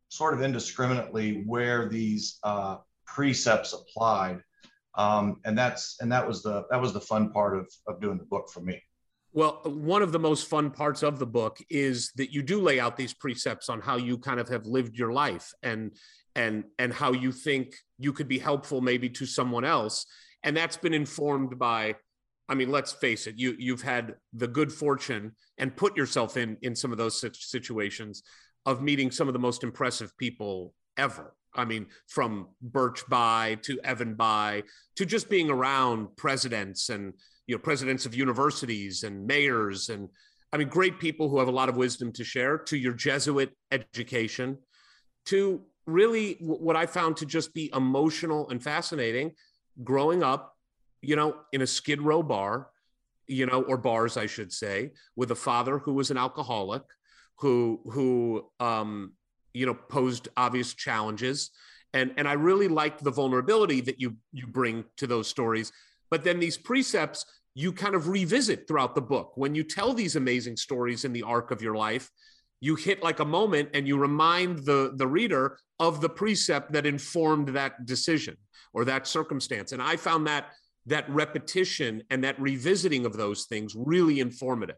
sort of indiscriminately where these uh, precepts applied um, and that's and that was the that was the fun part of of doing the book for me. Well one of the most fun parts of the book is that you do lay out these precepts on how you kind of have lived your life and and and how you think you could be helpful maybe to someone else. And that's been informed by i mean let's face it you you've had the good fortune and put yourself in in some of those situations of meeting some of the most impressive people ever I mean, from Birch Bayh to Evan Bayh to just being around presidents and you know presidents of universities and mayors and I mean great people who have a lot of wisdom to share. To your Jesuit education, to really what I found to just be emotional and fascinating. Growing up, you know, in a Skid Row bar, you know, or bars, I should say, with a father who was an alcoholic, who who um, you know posed obvious challenges. And and i really liked the vulnerability that you you bring to those stories. But then these precepts you kind of revisit throughout the book. When you tell these amazing stories in the arc of your life you hit like a moment and you remind the the reader of the precept that informed that decision or that circumstance. And i found that that repetition and that revisiting of those things really informative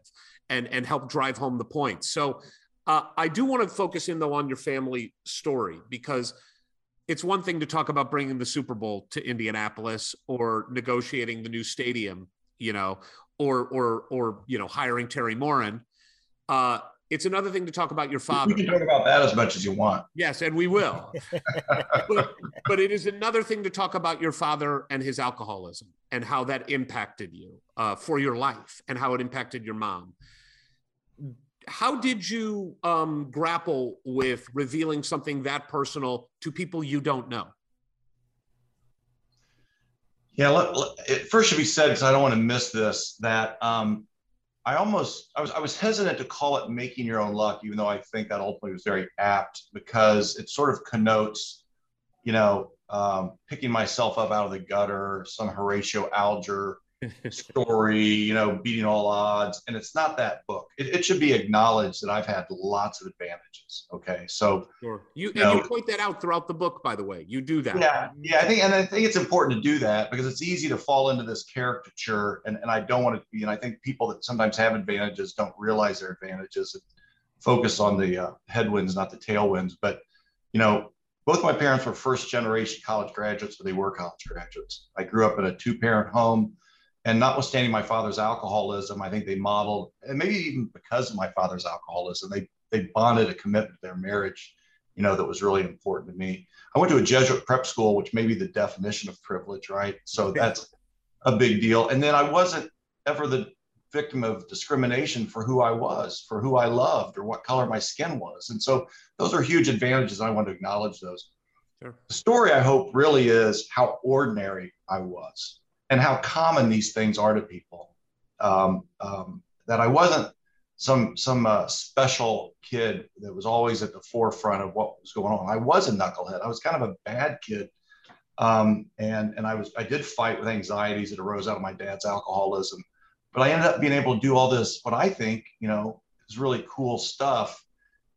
and and help drive home the point. So uh, I do want to focus in though on your family story because it's one thing to talk about bringing the Super Bowl to Indianapolis or negotiating the new stadium, you know, or or or you know hiring Teri Moren. Uh, it's another thing to talk about your father. We can talk about that as much as you want. Yes, and we will. but, but, it is another thing to talk about your father and his alcoholism and how that impacted you uh, for your life and how it impacted your mom how did you um, grapple with revealing something that personal to people you don't know? Yeah, let, let, it first should be said because I don't want to miss this that um, I almost I was I was hesitant to call it making your own luck, even though I think that ultimately was very apt because it sort of connotes, you know, um, picking myself up out of the gutter, some Horatio Alger story, you know, beating all odds. And it's not that book. It, it, should be acknowledged that I've had lots of advantages. Okay. So sure. you, you and know, you point that out throughout the book, by the way. You do that. Yeah. Yeah. I think, and I think it's important to do that because it's easy to fall into this caricature. And, and I don't want to be, and I think people that sometimes have advantages don't realize their advantages and focus on the uh, headwinds, not the tailwinds. But, you know, both my parents were first generation college graduates, but they were college graduates. I grew up in a two parent home and notwithstanding my father's alcoholism, I think they modeled, and maybe even because of my father's alcoholism, they they bonded a commitment to their marriage, you know, that was really important to me. I went to a Jesuit prep school, which may be the definition of privilege, right? So that's a big deal. And then I wasn't ever the victim of discrimination for who I was, for who I loved, or what color my skin was. And so those are huge advantages. I want to acknowledge those. Sure. The story, I hope, really is how ordinary I was and how common these things are to people. Um, um, that I wasn't some some uh, special kid that was always at the forefront of what was going on. I was a knucklehead. I was kind of a bad kid, um, and and I was I did fight with anxieties that arose out of my dad's alcoholism. But I ended up being able to do all this what I think you know is really cool stuff,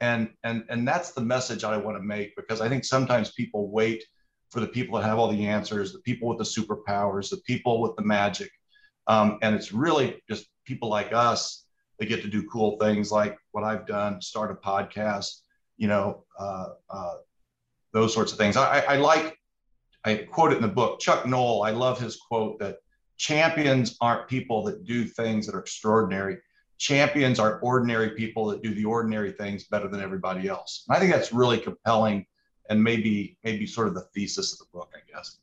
and and and that's the message I want to make because I think sometimes people wait for the people that have all the answers, the people with the superpowers, the people with the magic. Um, and it's really just people like us that get to do cool things like what I've done, start a podcast, you know, uh, uh, those sorts of things. I, I like, I quote it in the book, Chuck Noll. I love his quote that champions aren't people that do things that are extraordinary. Champions are ordinary people that do the ordinary things better than everybody else. And I think that's really compelling and maybe maybe sort of the thesis of the book, I guess.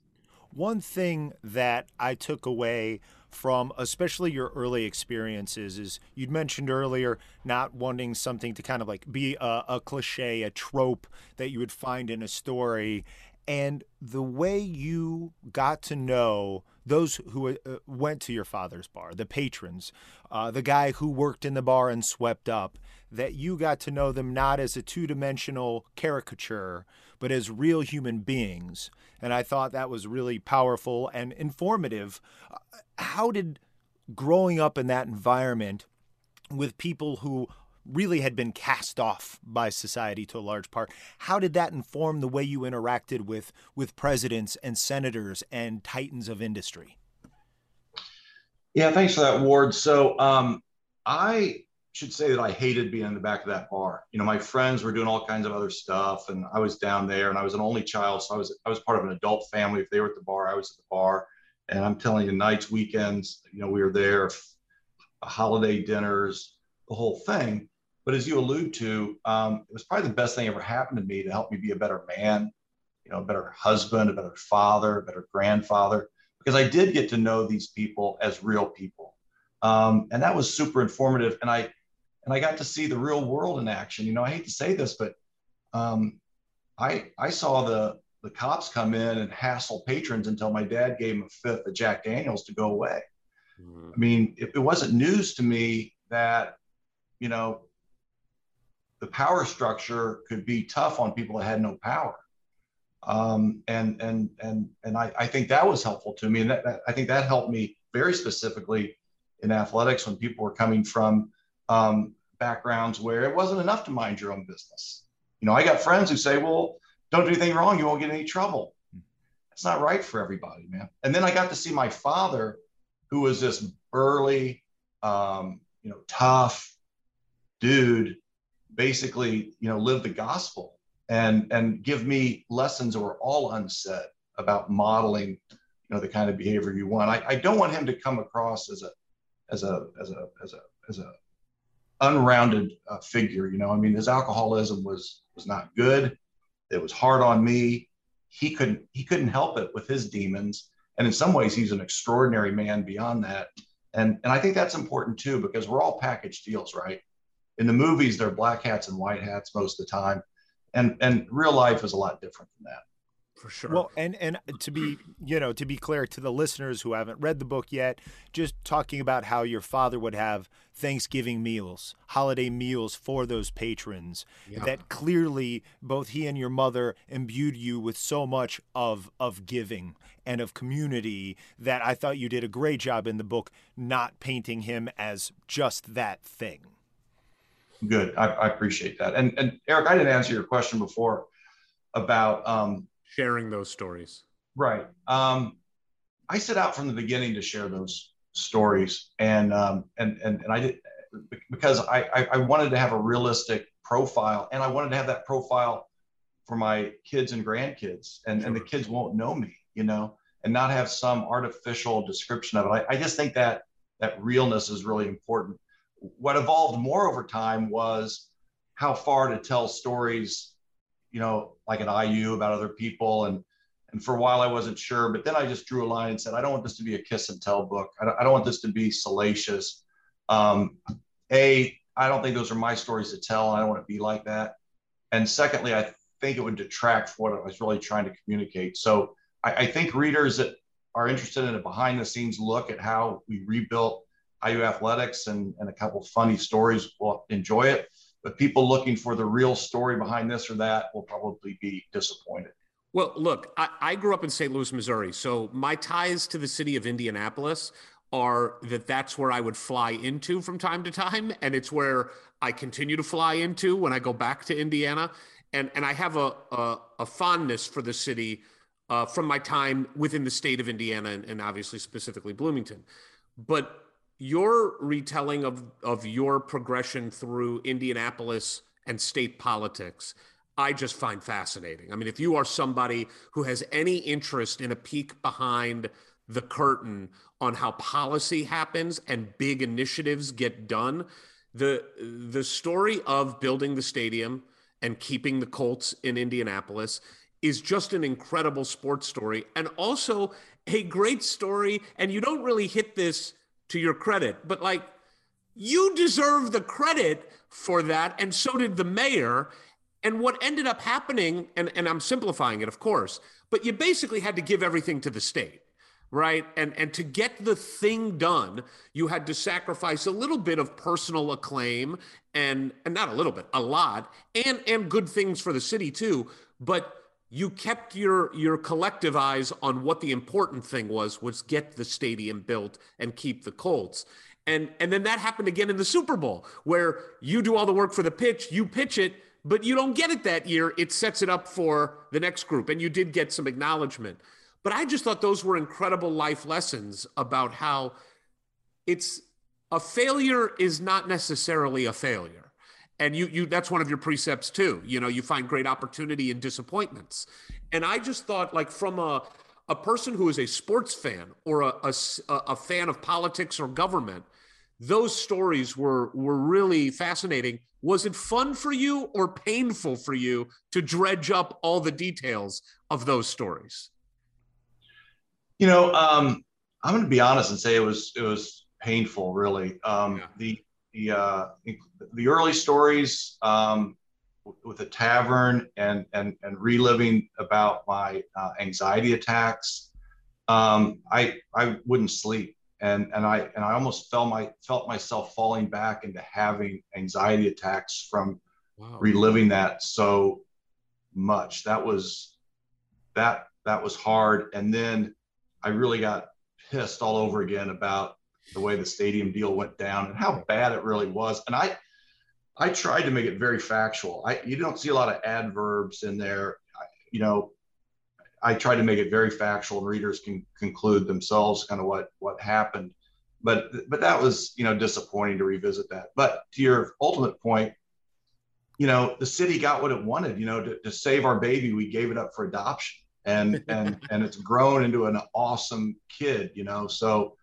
One thing that I took away from especially your early experiences is you'd mentioned earlier not wanting something to kind of like be a, a cliche a trope that you would find in a story and the way you got to know those who uh, went to your father's bar, the patrons, uh, the guy who worked in the bar and swept up, that you got to know them not as a two dimensional caricature, but as real human beings. And I thought that was really powerful and informative. Uh, how did growing up in that environment with people who really had been cast off by society to a large part. How did that inform the way you interacted with with presidents and senators and titans of industry? Yeah, thanks for that, Ward. So um, I should say that I hated being in the back of that bar. You know, my friends were doing all kinds of other stuff, and I was down there, and I was an only child, so I was I was part of an adult family. If they were at the bar, I was at the bar. And I'm telling you, nights, weekends, you know, we were there, holiday dinners, the whole thing. But as you allude to, um, it was probably the best thing ever happened to me to help me be a better man, you know, a better husband, a better father, a better grandfather, because I did get to know these people as real people, um, and that was super informative. And I and I got to see the real world in action. You know, I hate to say this, but um, I I saw the the cops come in and hassle patrons until my dad gave him a fifth of Jack Daniels to go away. Mm-hmm. I mean, it, it wasn't news to me that you know the power structure could be tough on people that had no power. Um, and and and and I, I think that was helpful to me, and that, that, I think that helped me very specifically in athletics when people were coming from um, backgrounds where it wasn't enough to mind your own business. You know, I got friends who say, "Well, don't do anything wrong, you won't get any trouble." It's not right for everybody, man. And then I got to see my father, who was this burly, um, you know, tough dude basically, you know, live the gospel and and give me lessons that were all unsaid about modeling, you know, the kind of behavior you want. I, I don't want him to come across as a as a as a as a as a unrounded uh, figure. You know, I mean, his alcoholism was was not good. It was hard on me. He couldn't he couldn't help it with his demons. And in some ways, he's an extraordinary man beyond that. And and I think that's important too because we're all package deals, right? in the movies they're black hats and white hats most of the time and and real life is a lot different than that for sure well and and to be you know to be clear to the listeners who haven't read the book yet just talking about how your father would have thanksgiving meals holiday meals for those patrons yeah. that clearly both he and your mother imbued you with so much of of giving and of community that i thought you did a great job in the book not painting him as just that thing Good. I, I, appreciate that. And, and Eric, I didn't answer your question before about um, sharing those stories. Right. Um, I set out from the beginning to share those stories, and um, and and and I did because I, I wanted to have a realistic profile, and I wanted to have that profile for my kids and grandkids, and sure. and the kids won't know me, you know, and not have some artificial description of it. I, I just think that that realness is really important what evolved more over time was how far to tell stories, you know, like an IU about other people. And, and for a while I wasn't sure, but then I just drew a line and said, I don't want this to be a kiss and tell book. I don't, I don't want this to be salacious. Um, a, I don't think those are my stories to tell. I don't want to be like that. And secondly, I think it would detract from what I was really trying to communicate. So I, I think readers that are interested in a behind the scenes look at how we rebuilt IU athletics and, and a couple funny stories will enjoy it. But people looking for the real story behind this or that will probably be disappointed. Well, look, I, I grew up in St. Louis, Missouri. So my ties to the city of Indianapolis are that that's where I would fly into from time to time. And it's where I continue to fly into when I go back to Indiana. And, and I have a, a, a fondness for the city uh, from my time within the state of Indiana and, and obviously specifically Bloomington. But your retelling of of your progression through Indianapolis and state politics I just find fascinating. I mean, if you are somebody who has any interest in a peek behind the curtain on how policy happens and big initiatives get done, the the story of building the stadium and keeping the Colts in Indianapolis is just an incredible sports story and also a great story. And you don't really hit this to your credit, but like you deserve the credit for that. And so did the mayor. And what ended up happening, and, and I'm simplifying it, of course, but you basically had to give everything to the state right and and to get the thing done you had to sacrifice a little bit of personal acclaim and and not a little bit a lot and and good things for the city too but you kept your your collective eyes on what the important thing was was get the stadium built and keep the colts. And and then that happened again in the super bowl where you do all the work for the pitch you pitch it but you don't get it that year. It sets it up for the next group and you did get some acknowledgement. But I just thought those were incredible life lessons about how it's a failure is not necessarily a failure. And you you that's one of your precepts too. You know, you find great opportunity in disappointments. And I just thought like from a a person who is a sports fan or a, a, a fan of politics or government, those stories were were really fascinating. Was it fun for you or painful for you to dredge up all the details of those stories? You know, um, I'm going to be honest and say it was it was painful, really. Um, yeah. The the uh, the early stories um, with the tavern and and and reliving about my uh, anxiety attacks. Um, I I wouldn't sleep, and and I and I almost felt my felt myself falling back into having anxiety attacks from wow. reliving that so much. That was that that was hard, and then I really got pissed all over again about the way the stadium deal went down and how bad it really was. And I, I tried to make it very factual. I, you don't see a lot of adverbs in there. I, you know, I tried to make it very factual, and readers can conclude themselves kind of what what happened. But but that was you know disappointing to revisit that. But to your ultimate point, you know, the city got what it wanted. You know, to, to save our baby, we gave it up for adoption and and and it's grown into an awesome kid you know so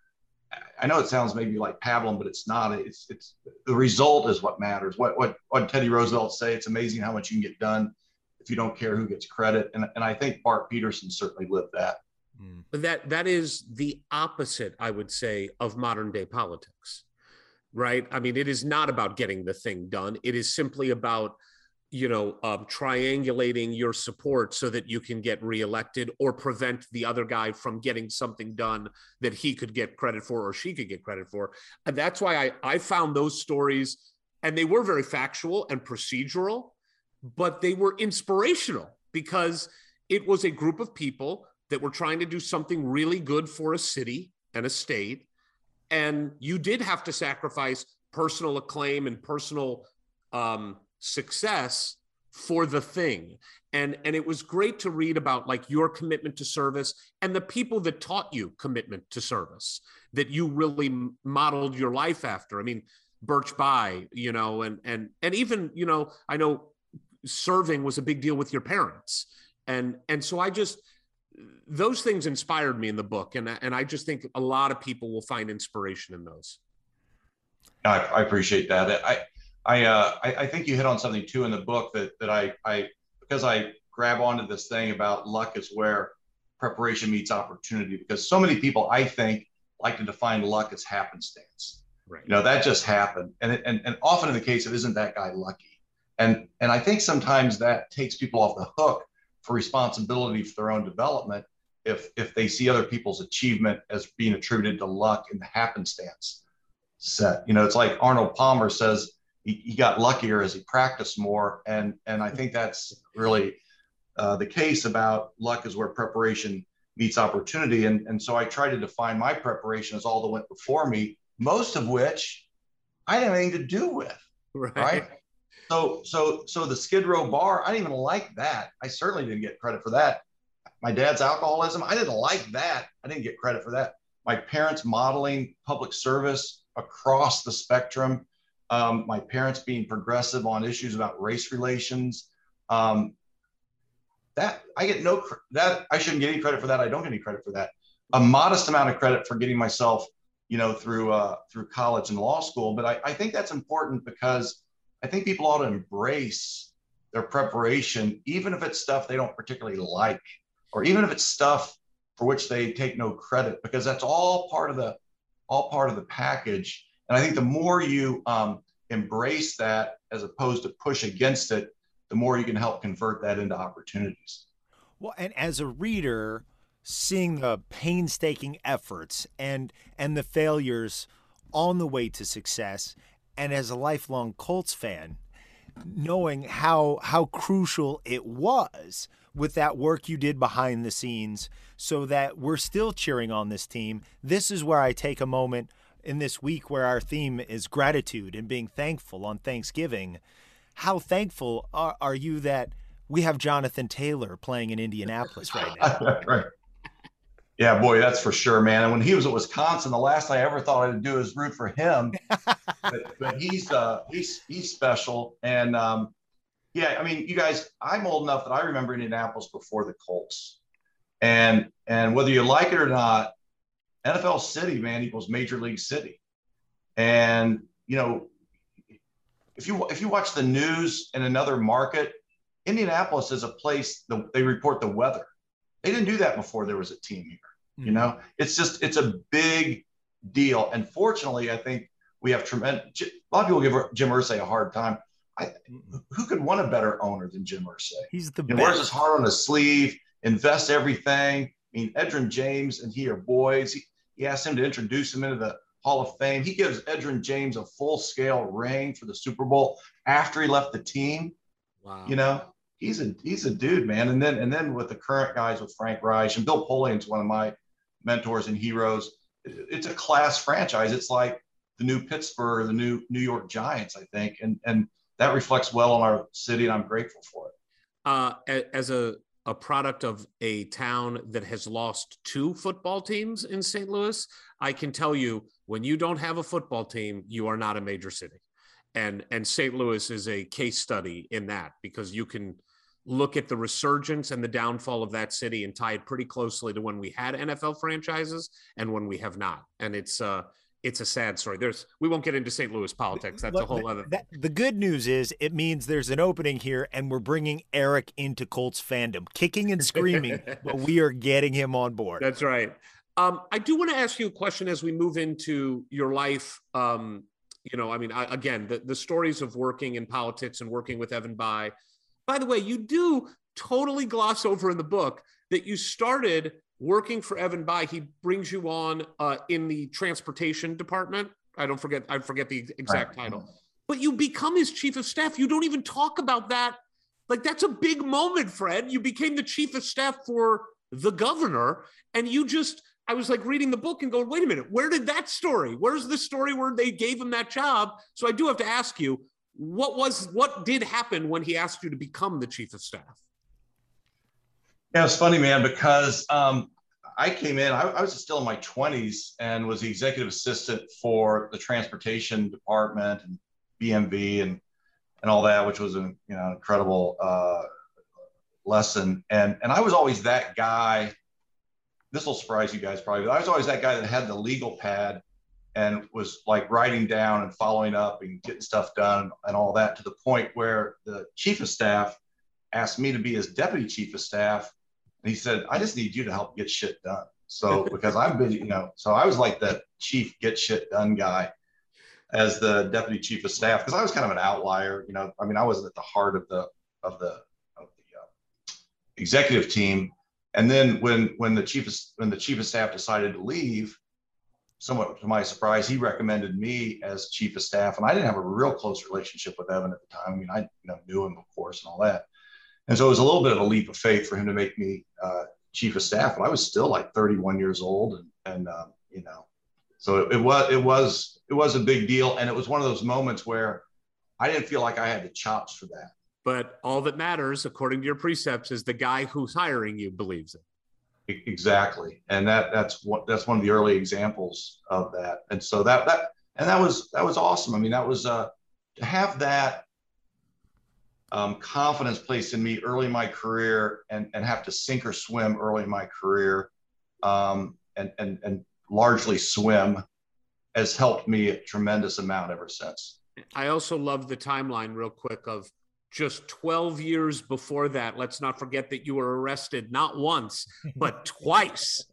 i know it sounds maybe like pablum but it's not. It's it's the result is what matters. What what what teddy roosevelt say it's amazing how much you can get done if you don't care who gets credit. And, and i think bart peterson certainly lived that. Mm. But that that is the opposite i would say of modern day politics right? I mean it is not about getting the thing done. It is simply about you know, um, triangulating your support so that you can get reelected or prevent the other guy from getting something done that he could get credit for or she could get credit for. And that's why I, I found those stories, and they were very factual and procedural, but they were inspirational because it was a group of people that were trying to do something really good for a city and a state. And you did have to sacrifice personal acclaim and personal um, success for the thing. And and it was great to read about like your commitment to service and the people that taught you commitment to service that you really modeled your life after. I mean birch Bayh you know and and and even you know i know serving was a big deal with your parents. And and so i just those things inspired me in the book and and i just think a lot of people will find inspiration in those. I, I appreciate that. I I, uh, I, I think you hit on something too in the book that that I I because I grab onto this thing about luck is where preparation meets opportunity because so many people I think like to define luck as happenstance. Right. You know that just happened, and it, and and often in the case of isn't that guy lucky, and and I think sometimes that takes people off the hook for responsibility for their own development if if they see other people's achievement as being attributed to luck in the happenstance set. You know, it's like Arnold Palmer says he, he got luckier as he practiced more. And, and I think that's really uh, the case about luck is where preparation meets opportunity. And, and so I try to define my preparation as all that went before me, most of which I didn't have anything to do with. Right. right? So, so, so the Skid Row bar, I didn't even like that. I certainly didn't get credit for that. My dad's alcoholism, I didn't like that. I didn't get credit for that. My parents modeling public service across the spectrum um, my parents being progressive on issues about race relations. Um, that I get no that I shouldn't get any credit for that. I don't get any credit for that. A modest amount of credit for getting myself, you know, through uh, through college and law school. But I, I think that's important because I think people ought to embrace their preparation, even if it's stuff they don't particularly like, or even if it's stuff for which they take no credit, because that's all part of the all part of the package. And I think the more you um, embrace that as opposed to push against it, the more you can help convert that into opportunities. Well, and as a reader, seeing the painstaking efforts and and the failures on the way to success, and as a lifelong Colts fan, knowing how how crucial it was with that work you did behind the scenes so that we're still cheering on this team. This is where I take a moment in this week where our theme is gratitude and being thankful on Thanksgiving. How thankful are, are you that we have Jonathan Taylor playing in Indianapolis right now? right. Yeah, boy, that's for sure, man. And when he was at Wisconsin, the last I ever thought I'd do is root for him. but, but, he's uh, he's he's special, and um, yeah, I mean, you guys, I'm old enough that I remember Indianapolis before the Colts, and and whether you like it or not, NFL city, man, equals Major League City, and you know, if you if you watch the news in another market, Indianapolis is a place that they report the weather. They didn't do that before there was a team here. Mm-hmm. You know, it's just it's a big deal. And fortunately, I think we have tremendous. A lot of people give Jim Irsay a hard time. I, who could want a better owner than Jim Irsay? He's the he wears his heart on his sleeve, invests everything. I mean, Edgerrin James and he are boys. He, he asked him to introduce him into the Hall of Fame. He gives Edgerrin James a full scale ring for the Super Bowl after he left the team. Wow. You know, he's a he's a dude, man. And then and then with the current guys with Frank Reich and Bill Polian's one of my mentors and heroes. It's a class franchise. It's like the new Pittsburgh, the new New York Giants, I think, and and that reflects well on our city, and I'm grateful for it. Uh, as a a product of a town that has lost two football teams in St. Louis, I can tell you when you don't have a football team, you are not a major city. And and St. Louis is a case study in that because you can look at the resurgence and the downfall of that city and tie it pretty closely to when we had NFL franchises and when we have not. And it's uh it's a sad story. There's we won't get into St. Louis politics. That's a whole other. That, the good news is it means there's an opening here, and we're bringing Eric into Colts fandom, kicking and screaming, but we are getting him on board. That's right. Um, I do want to ask you a question as we move into your life. Um, you know, I mean, I, again, the, the stories of working in politics and working with Evan Bayh. by the way, you do totally gloss over in the book that you started working for Evan Bayh. He brings you on uh, in the transportation department. I don't forget, I forget the exact right. title, but you become his chief of staff. You don't even talk about that. Like that's a big moment, Fred. You became the chief of staff for the governor, and you just. I was like reading the book and going, wait a minute, where did that story? Where's the story where they gave him that job? So I do have to ask you, what was what did happen when he asked you to become the chief of staff? Yeah, it's funny, man, because um, I came in, I, I, was still in my 20s and was the executive assistant for the transportation department and BMV and and all that, which was an you know incredible uh, lesson. And and I was always that guy. This will surprise you guys probably, but I was always that guy that had the legal pad and was like writing down and following up and getting stuff done and all that to the point where the chief of staff asked me to be his deputy chief of staff. And he said, I just need you to help get shit done. So, because I'm busy, you know, so I was like the chief get shit done guy as the deputy chief of staff because I was kind of an outlier. You know, I mean, I wasn't at the heart of the of the of the uh, executive team. And then when when the chief of, when the chief of staff decided to leave, somewhat to my surprise, he recommended me as chief of staff, and I didn't have a real close relationship with Evan at the time. I mean, I you know, knew him, of course, and all that. And so it was a little bit of a leap of faith for him to make me uh, chief of staff. But I was still like 31 years old, and and um, you know, so it, it was it was it was a big deal, and it was one of those moments where I didn't feel like I had the chops for that. But all that matters, according to your precepts, is the guy who's hiring you believes it. Exactly, and that that's what that's one of the early examples of that. And so that that and that was that was awesome. I mean, that was uh, to have that um, confidence placed in me early in my career, and and have to sink or swim early in my career, um, and and and largely swim, has helped me a tremendous amount ever since. I also love the timeline, real quick, of just 12 years before that, let's not forget that you were arrested not once, but twice.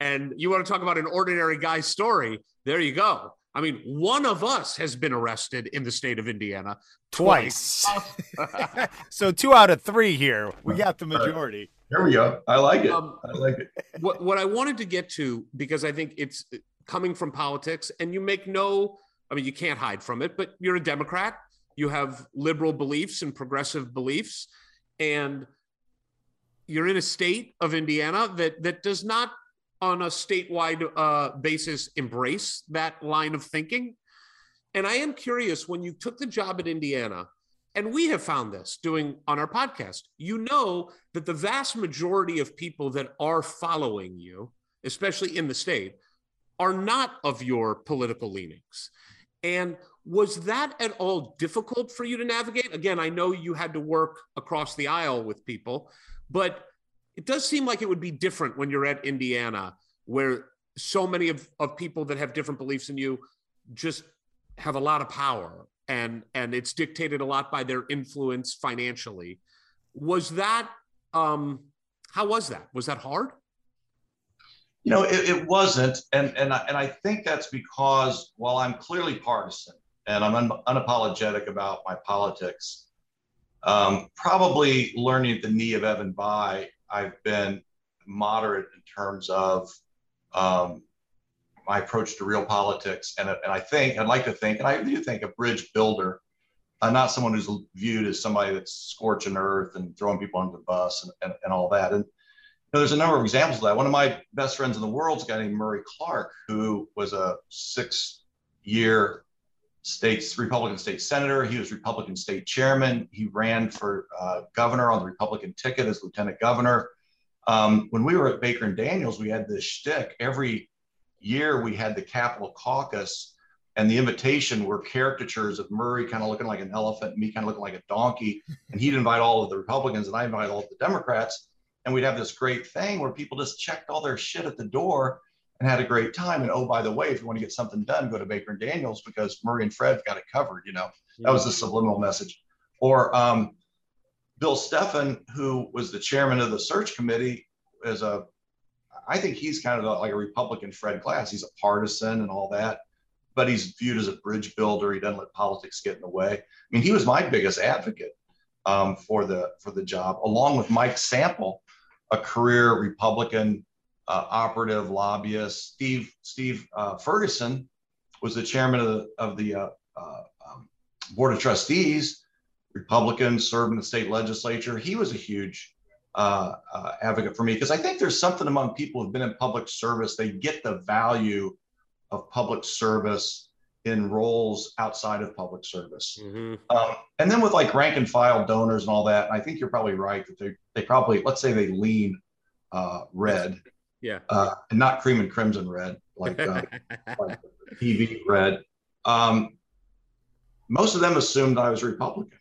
And you want to talk about an ordinary guy's story? There you go. I mean, one of us has been arrested in the state of Indiana twice. twice. so two out of three here. We got the majority. There we go. I like it. Um, I like it. What what I wanted to get to because I think it's coming from politics, and you make no. I mean, you can't hide from it, but you're a Democrat. You have liberal beliefs and progressive beliefs, and you're in a state of Indiana that that does not on a statewide uh, basis embrace that line of thinking. And I am curious when you took the job at Indiana, and we have found this doing on our podcast, you know that the vast majority of people that are following you, especially in the state, are not of your political leanings. And was that at all difficult for you to navigate? Again, I know you had to work across the aisle with people, but it does seem like it would be different when you're at Indiana, where so many of, of people that have different beliefs than you just have a lot of power and and it's dictated a lot by their influence financially. Was that um how was that? Was that hard? You know, it, it wasn't, and and I, and I think that's because while I'm clearly partisan and I'm un- unapologetic about my politics, um, probably learning at the knee of Evan Bayh I've been moderate in terms of um, my approach to real politics. And, and I think, I'd like to think, and I do think a bridge builder, uh, not someone who's viewed as somebody that's scorching earth and throwing people under the bus and, and, and all that. And you know, there's a number of examples of that. One of my best friends in the world is a guy named Murray Clark, who was a six year states Republican state senator. He was Republican state chairman. He ran for uh, governor on the Republican ticket as lieutenant governor. Um, when we were at Baker and Daniels, we had this shtick. Every year we had the Capitol Caucus, and the invitation were caricatures of Murray kind of looking like an elephant, me kind of looking like a donkey. And he'd invite all of the Republicans, and I invite all of the Democrats. And we'd have this great thing where people just checked all their shit at the door and had a great time. And oh, by the way, if you want to get something done, go to Baker and Daniels because Murray and Fred got it covered. You know, that was the subliminal message. Or um, Bill Steffen, who was the chairman of the search committee, is a, I think he's kind of like a Republican Fred Glass. He's a partisan and all that, but he's viewed as a bridge builder. He doesn't let politics get in the way. I mean, he was my biggest advocate um, for the for the job, along with Mike Sample, a career Republican uh, operative lobbyist. Steve Steve uh, Ferguson was the chairman of the of the uh, uh um, board of trustees, Republican, served in the state legislature. He was a huge uh, uh, advocate for me because I think there's something among people who've been in public service. They get the value of public service in roles outside of public service. Mm-hmm. Um, and then with like rank and file donors and all that, I think you're probably right that they they probably let's say they lean uh, red yeah. Uh, and not cream and crimson red, like, uh, like TV red. Um, most of them assumed I was Republican.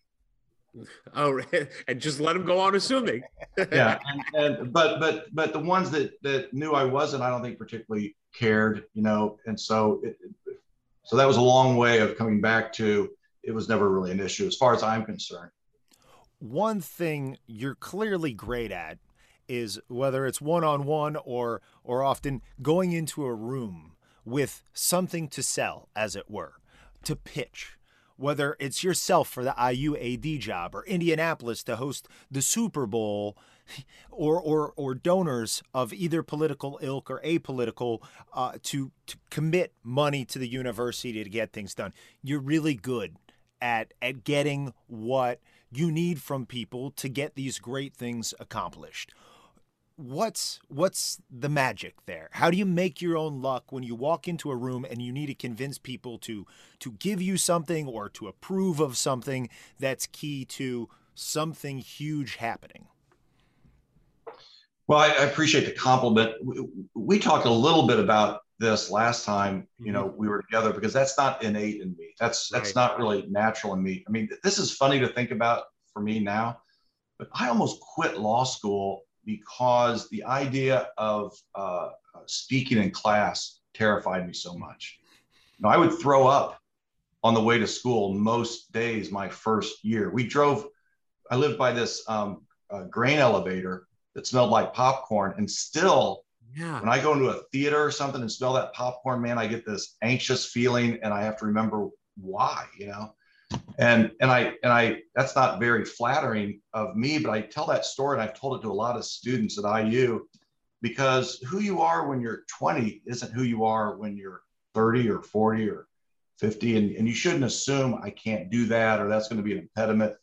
Oh, and just let them go on assuming. yeah, and, and, but but but the ones that that knew I wasn't, I don't think particularly cared, you know. And so it, so that was a long way of coming back to it was never really an issue as far as I'm concerned. One thing you're clearly great at is whether it's one on one or or often going into a room with something to sell, as it were, to pitch. Whether it's yourself for the IUAD job or Indianapolis to host the Super Bowl, or or or donors of either political ilk or apolitical uh, to to commit money to the university to get things done. You're really good at at getting what you need from people to get these great things accomplished what's what's the magic there? How do you make your own luck when you walk into a room and you need to convince people to to give you something or to approve of something that's key to something huge happening? Well i, I appreciate the compliment. We, we, talked a little bit about this last time you know mm-hmm. we were together because that's not innate in me. That's that's right. not really natural in me. I mean this is funny to think about for me now but i almost quit law school because the idea of uh, speaking in class terrified me so much. You know, I would throw up on the way to school most days my first year. We drove, I lived by this um, uh, grain elevator that smelled like popcorn. And still, Yeah. when I go into a theater or something and smell that popcorn, man, I get this anxious feeling and I have to remember why, you know? And and I and I that's not very flattering of me, but I tell that story and I've told it to a lot of students at IU because who you are when you're 20 isn't who you are when you're 30 or 40 or 50. And, and you shouldn't assume I can't do that or that's going to be an impediment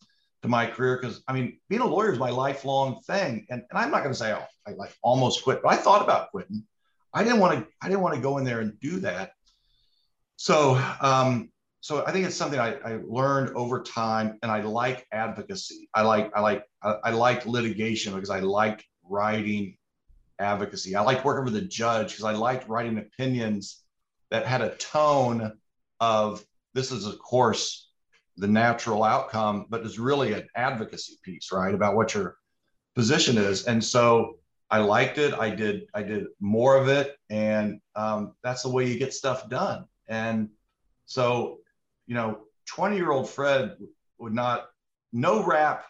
to my career. Because I mean, being a lawyer is my lifelong thing. And, and I'm not going to say, oh, I like almost quit, but I thought about quitting. I didn't want to, I didn't want to go in there and do that. So, um, so I think it's something I, I learned over time and I like advocacy. I like, I like, I, I like litigation because I like writing advocacy. I liked working with a judge because I liked writing opinions that had a tone of this is, of course, the natural outcome, but it's really an advocacy piece, right? About what your position is. And so I liked it. I did, I did more of it. And um, that's the way you get stuff done. And so, you know, 20 year old Fred would not, no rap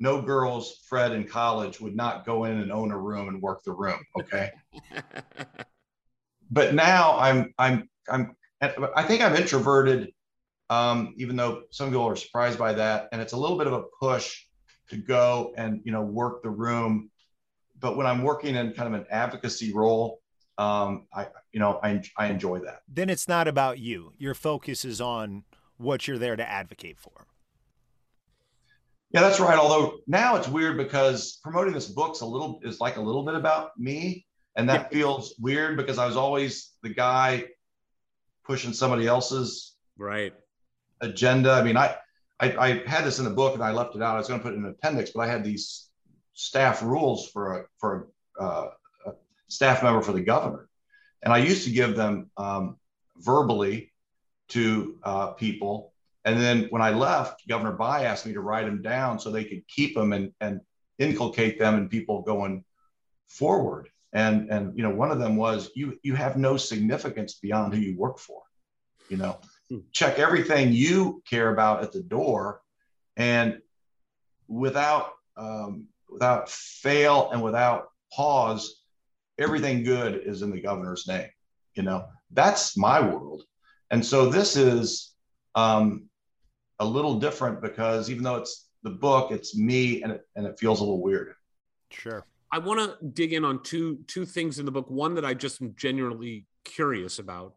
no girls fred in college would not go in and own a room and work the room okay? But now i'm i'm i'm i think i'm introverted um, even though some people are surprised by that and it's a little bit of a push to go and you know work the room. But when i'm working in kind of an advocacy role um, i you know I, I enjoy that. Then it's not about you. Your focus is on what you're there to advocate for. Yeah, that's right. Although now it's weird because promoting this book's a little is like a little bit about me, and that feels weird because I was always the guy pushing somebody else's right. agenda. I mean, I, I I had this in the book and I left it out. I was going to put it in an appendix, but I had these staff rules for a for a, uh, a staff member for the governor, and I used to give them um, verbally to uh, people and then when I left, Governor Bayh asked me to write them down so they could keep them and, and inculcate them in people going forward. And and you know, one of them was you you have no significance beyond who you work for. You know, Hmm. check everything you care about at the door, and without um, without fail and without pause, everything good is in the governor's name. You know, that's my world. And so this is um, a little different because even though it's the book, it's me, and it and it feels a little weird. Sure. I want to dig in on two two things in the book. One that I just am genuinely curious about,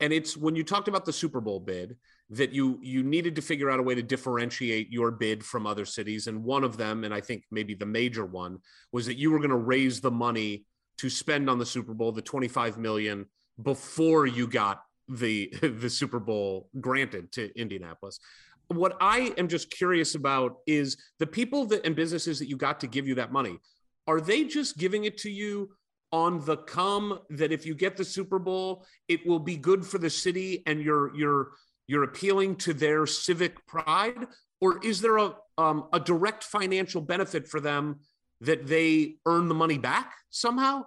and it's when you talked about the Super Bowl bid that you you needed to figure out a way to differentiate your bid from other cities, and one of them, and I think maybe the major one, was that you were going to raise the money to spend on the Super Bowl, the twenty five million, before you got the the Super Bowl granted to Indianapolis what I am just curious about is the people that and businesses that you got to give you that money. Are they just giving it to you on the come that if you get the Super Bowl, it will be good for the city and you're you're you're appealing to their civic pride, or is there a um, a direct financial benefit for them that they earn the money back somehow?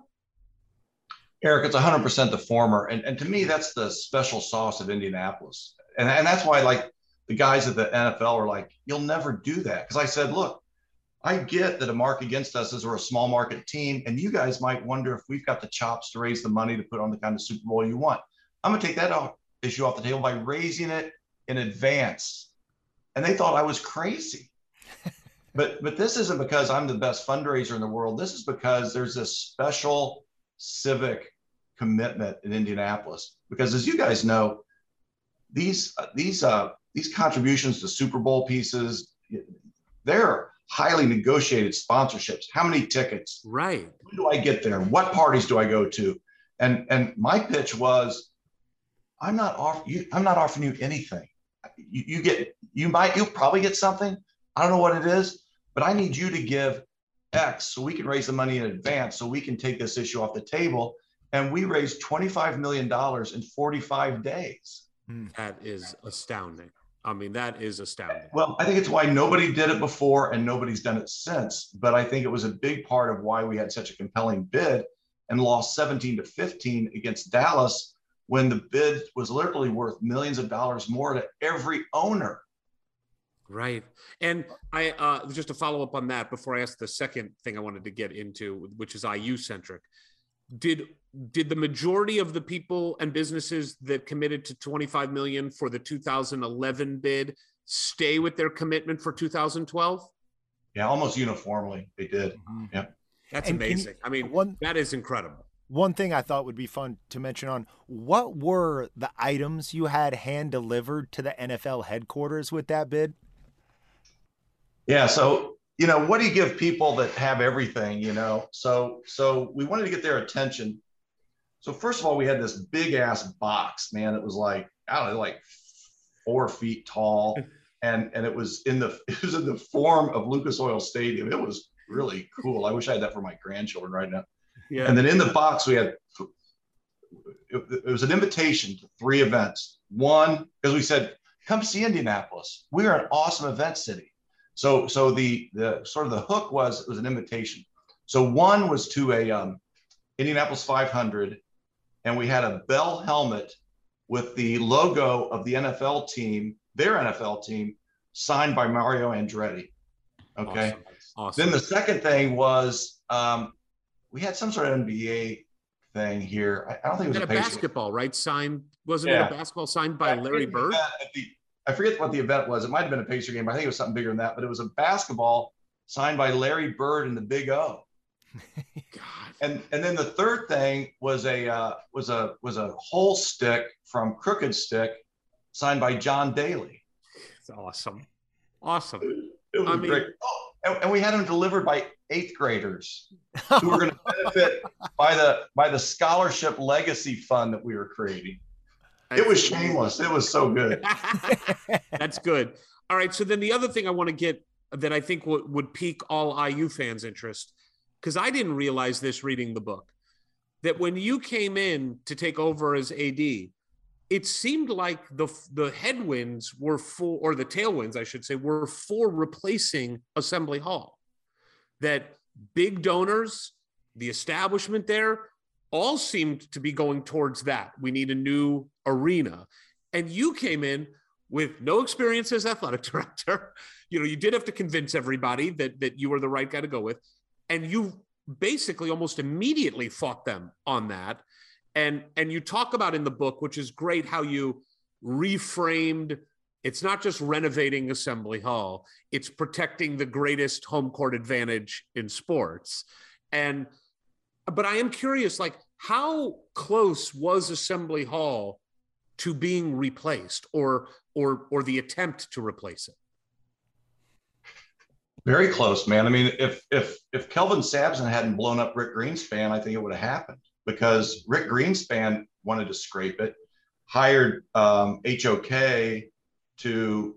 Eric, it's 100% the former. And, and to me, that's the special sauce of Indianapolis. And, and that's why, like, the guys at the NFL are like, you'll never do that. Because I said, look, I get that a mark against us is we're a small market team. And you guys might wonder if we've got the chops to raise the money to put on the kind of Super Bowl you want. I'm going to take that off, issue off the table by raising it in advance. And they thought I was crazy. but but this isn't because I'm the best fundraiser in the world. This is because there's this special civic commitment in Indianapolis. Because as you guys know, these uh, these uh, these contributions to Super Bowl pieces, they're highly negotiated sponsorships. How many tickets? Right. When do I get there? What parties do I go to? And and my pitch was, I'm not off you. I'm not offering you anything. You, you get you might you'll probably get something. I don't know what it is, but I need you to give X so we can raise the money in advance so we can take this issue off the table. And we raised $25 million in 45 days. Hmm. That is astounding. I mean, that is astounding. Well, I think it's why nobody did it before and nobody's done it since. But I think it was a big part of why we had such a compelling bid and lost 17 to 15 against Dallas, when the bid was literally worth millions of dollars more to every owner. Right. And I uh, just to follow up on that before I ask the second thing I wanted to get into, which is IU centric. Did did the majority of the people and businesses that committed to 25 million for the 2011 bid stay with their commitment for 2012? Yeah, almost uniformly they did. Mm-hmm. Yeah. That's And can you- amazing. I mean, one- that is incredible. One thing I thought would be fun to mention on what were the items you had hand delivered to the NFL headquarters with that bid? Yeah. So, you know, what do you give people that have everything, you know? So, so we wanted to get their attention. So first of all, we had this big ass box, man. It was like, I don't know, like four feet tall. And, and it was in the, it was in the form of Lucas Oil Stadium. It was really cool. I wish I had that for my grandchildren right now. Yeah. And then in the box, we had it, it was an invitation to three events. One, because we said, come see Indianapolis. We are an awesome event city. So, so the the sort of the hook was it was an invitation. So one was to a um, Indianapolis 500, and we had a Bell helmet with the logo of the NFL team, their NFL team, signed by Mario Andretti. Okay. Awesome. Awesome. Then the second thing was um, we had some sort of NBA thing here. I, I don't think it was a, a basketball, right? Signed, wasn't Yeah. it a basketball signed by Larry forget Bird? at the- I forget what the event was. It might have been a Pacer game, but I think it was something bigger than that. But it was a basketball signed by Larry Bird and the Big O. God. And and then the third thing was a uh, was a was a whole stick from Crooked Stick, signed by John Daly. It's awesome. Awesome. It was I mean- great. Oh, and, and we had them delivered by eighth graders who were going to benefit by the by the scholarship legacy fund that we were creating. It was shameless. It was so good. That's good. All right. So then the other thing I want to get that I think would, would pique all IU fans' interest, because I didn't realize this reading the book, that when you came in to take over as AD, it seemed like the the headwinds were for, or the tailwinds, I should say, were for replacing Assembly Hall. That big donors, the establishment there, all seemed to be going towards that. We need a new arena. And you came in with no experience as athletic director. You know, you did have to convince everybody that that you were the right guy to go with. And you basically almost immediately fought them on that. And and you talk about in the book, which is great, how you reframed it's not just renovating assembly hall it's protecting the greatest home court advantage in sports and but i am curious like how close was assembly hall to being replaced or or or the attempt to replace it Very close, man. I mean, if if if Kelvin Sampson hadn't blown up Rick Greenspan, I think it would have happened because Rick Greenspan wanted to scrape it, hired um, HOK to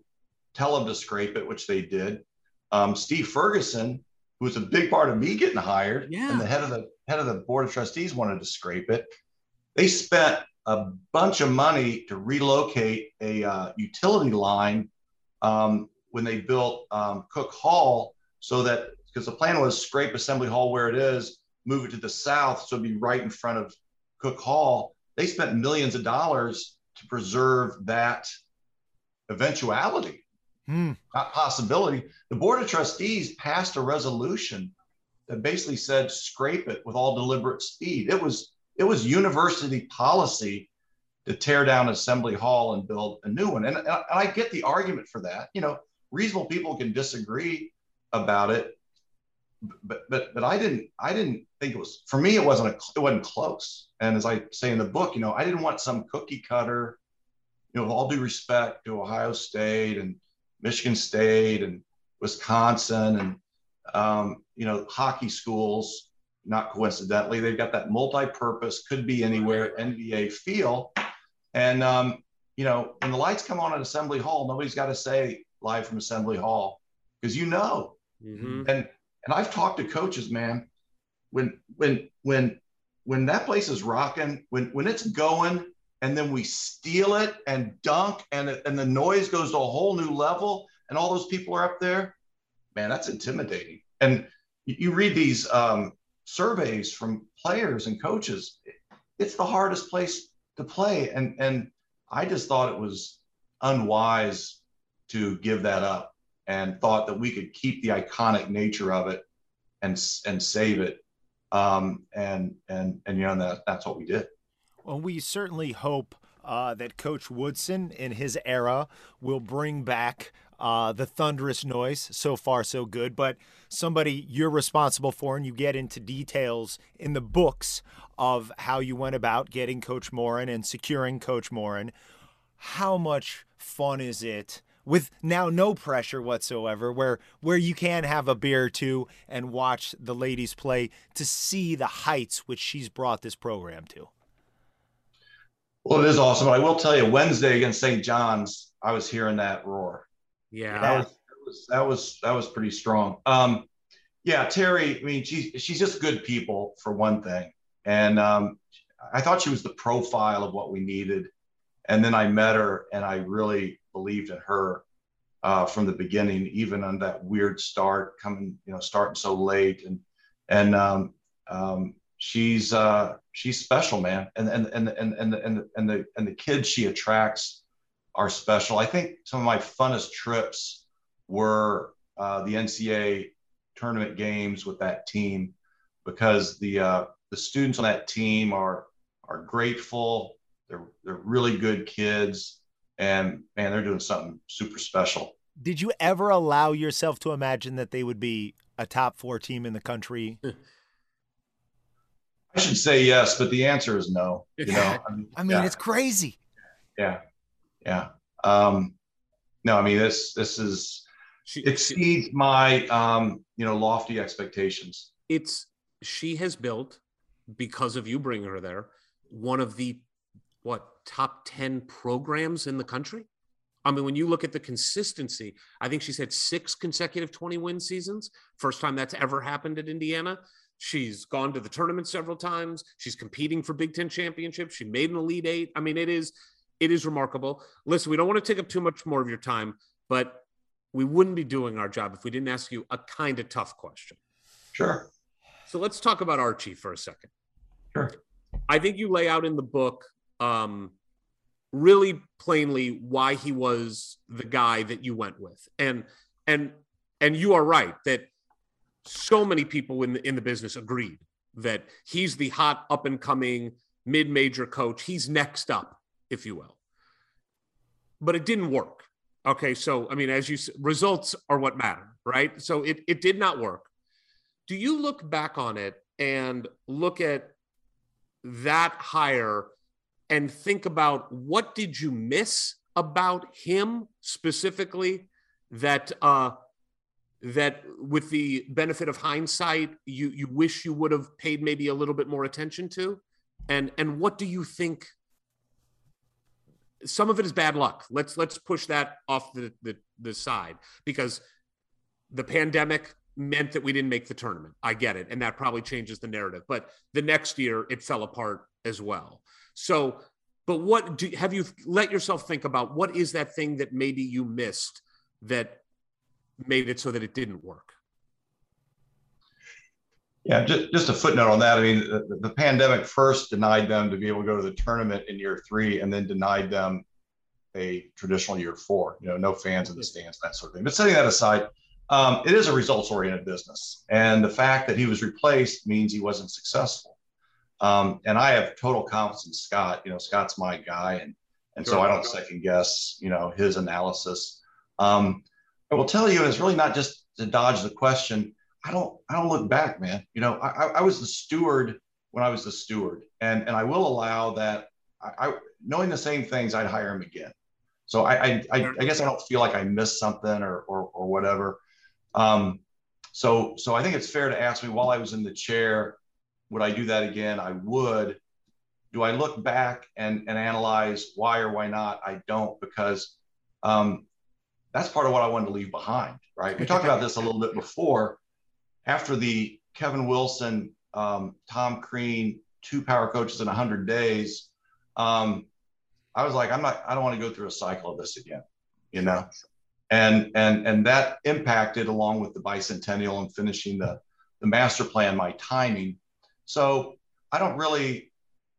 tell him to scrape it, which they did. Um, Steve Ferguson, who was a big part of me getting hired, Yeah. and the head of the head of the board of trustees wanted to scrape it. They spent a bunch of money to relocate a uh, utility line um, when they built um, Cook Hall, so that because the plan was scrape Assembly Hall where it is, move it to the south, so it'd be right in front of Cook Hall. They spent millions of dollars to preserve that eventuality, Hmm. not possibility. The Board of Trustees passed a resolution that basically said scrape it with all deliberate speed. It was it was university policy to tear down Assembly Hall and build a new one. And, and I get the argument for that. You know, reasonable people can disagree about it, but but but I didn't I didn't think it was for me. It wasn't a it wasn't close. And as I say in the book, you know, I didn't want some cookie cutter. You know, with all due respect to Ohio State and Michigan State and Wisconsin and um, you know hockey schools. Not coincidentally, they've got that multi-purpose, could be anywhere NBA feel. And um, you know, when the lights come on at Assembly Hall, nobody's got to say live from Assembly Hall because you know. Mhm. And and I've talked to coaches, man. When when when when that place is rocking, when when it's going, and then we steal it and dunk, and and the noise goes to a whole new level, and all those people are up there, man, that's intimidating. And you, you read these um, surveys from players and coaches. It's the hardest place to play. And and I just thought it was unwise to give that up and thought that we could keep the iconic nature of it and and save it. Um, and and and you know that that's what we did. Well, we certainly hope uh, that Coach Woodson in his era will bring back uh, the thunderous noise. So far, so good. But somebody you're responsible for, and you get into details in the books of how you went about getting Coach Moren and securing Coach Moren. How much fun is it? with now no pressure whatsoever where where you can have a beer or two and watch the ladies play to see the heights which she's brought this program to well it is awesome i will tell you wednesday against st john's i was hearing that roar yeah, that was, that was that was that was pretty strong. Um, yeah, Teri. I mean, she's she's just good people for one thing, and um, I thought she was the profile of what we needed. And then I met her, and I really believed in her uh, from the beginning, even on that weird start, coming, you know, starting so late, and and um, um, she's uh, she's special, man, and and and and and and the, and the and the kids she attracts are special. I think some of my funnest trips were uh, the NCAA tournament games with that team because the uh, the students on that team are are grateful. They're they're really good kids, and man, they're doing something super special. Did you ever allow yourself to imagine that they would be a top four team in the country? I should say yes, but the answer is no. You know, I mean, I mean yeah. it's crazy. Yeah, yeah. Um, no, I mean this this is she, exceeds she, my um, you know lofty expectations. It's she has built because of you bringing her there one of the what top 10 programs in the country I mean, when you look at the consistency, I think she's had six consecutive 20 win seasons. First time that's ever happened at Indiana. She's gone to the tournament several times. She's competing for Big Ten championships. She made an Elite Eight. I mean, it is it is remarkable. Listen, we don't want to take up too much more of your time, but we wouldn't be doing our job if we didn't ask you a kind of tough question. Sure. So let's talk about Archie for a second. Sure. I think you lay out in the book um, really plainly why he was the guy that you went with, and and and you are right that so many people in the in the business agreed that he's the hot up and coming mid major coach. He's next up if you will. But it didn't work. Okay, so I mean, as you results are what matter, right? So it it did not work. Do you look back on it and look at that hire and think about what did you miss about him specifically that uh that with the benefit of hindsight you you wish you would have paid maybe a little bit more attention to and and what do you think some of it is bad luck. Let's let's push that off the, the the side because the pandemic meant that we didn't make the tournament. I get it, and that probably changes the narrative. But the next year, it fell apart as well. So, but what do have you let yourself think about? What is that thing that maybe you missed that made it so that it didn't work? Yeah, just, just a footnote on that. I mean, the, the, pandemic first denied them to be able to go to the tournament in year three, and then denied them a traditional year four. You know, no fans in the stands, that sort of thing. But setting that aside, um, it is a results-oriented business, and the fact that he was replaced means he wasn't successful. Um, and I have total confidence in Scott. You know, Scott's my guy, and and sure. so I don't second guess. You know, his analysis. Um, I will tell you, it's really not just to dodge the question I don't I don't look back, man. You know, I, I was the steward when I was the steward, and and I will allow that. I, I knowing the same things, I'd hire him again. So I I, I, I guess I don't feel like I missed something or or, or whatever. Um, so so I think it's fair to ask me while I was in the chair, would I do that again? I would. Do I look back and, and analyze why or why not? I don't because um, that's part of what I wanted to leave behind, right? We talked about this a little bit before after the Kevin Wilson, um, Tom Crean, two power coaches in 100 days, um, I was like, I'm not, I don't want to go through a cycle of this again, you know? And, and, and that impacted along with the bicentennial and finishing the, the master plan, my timing. So I don't really,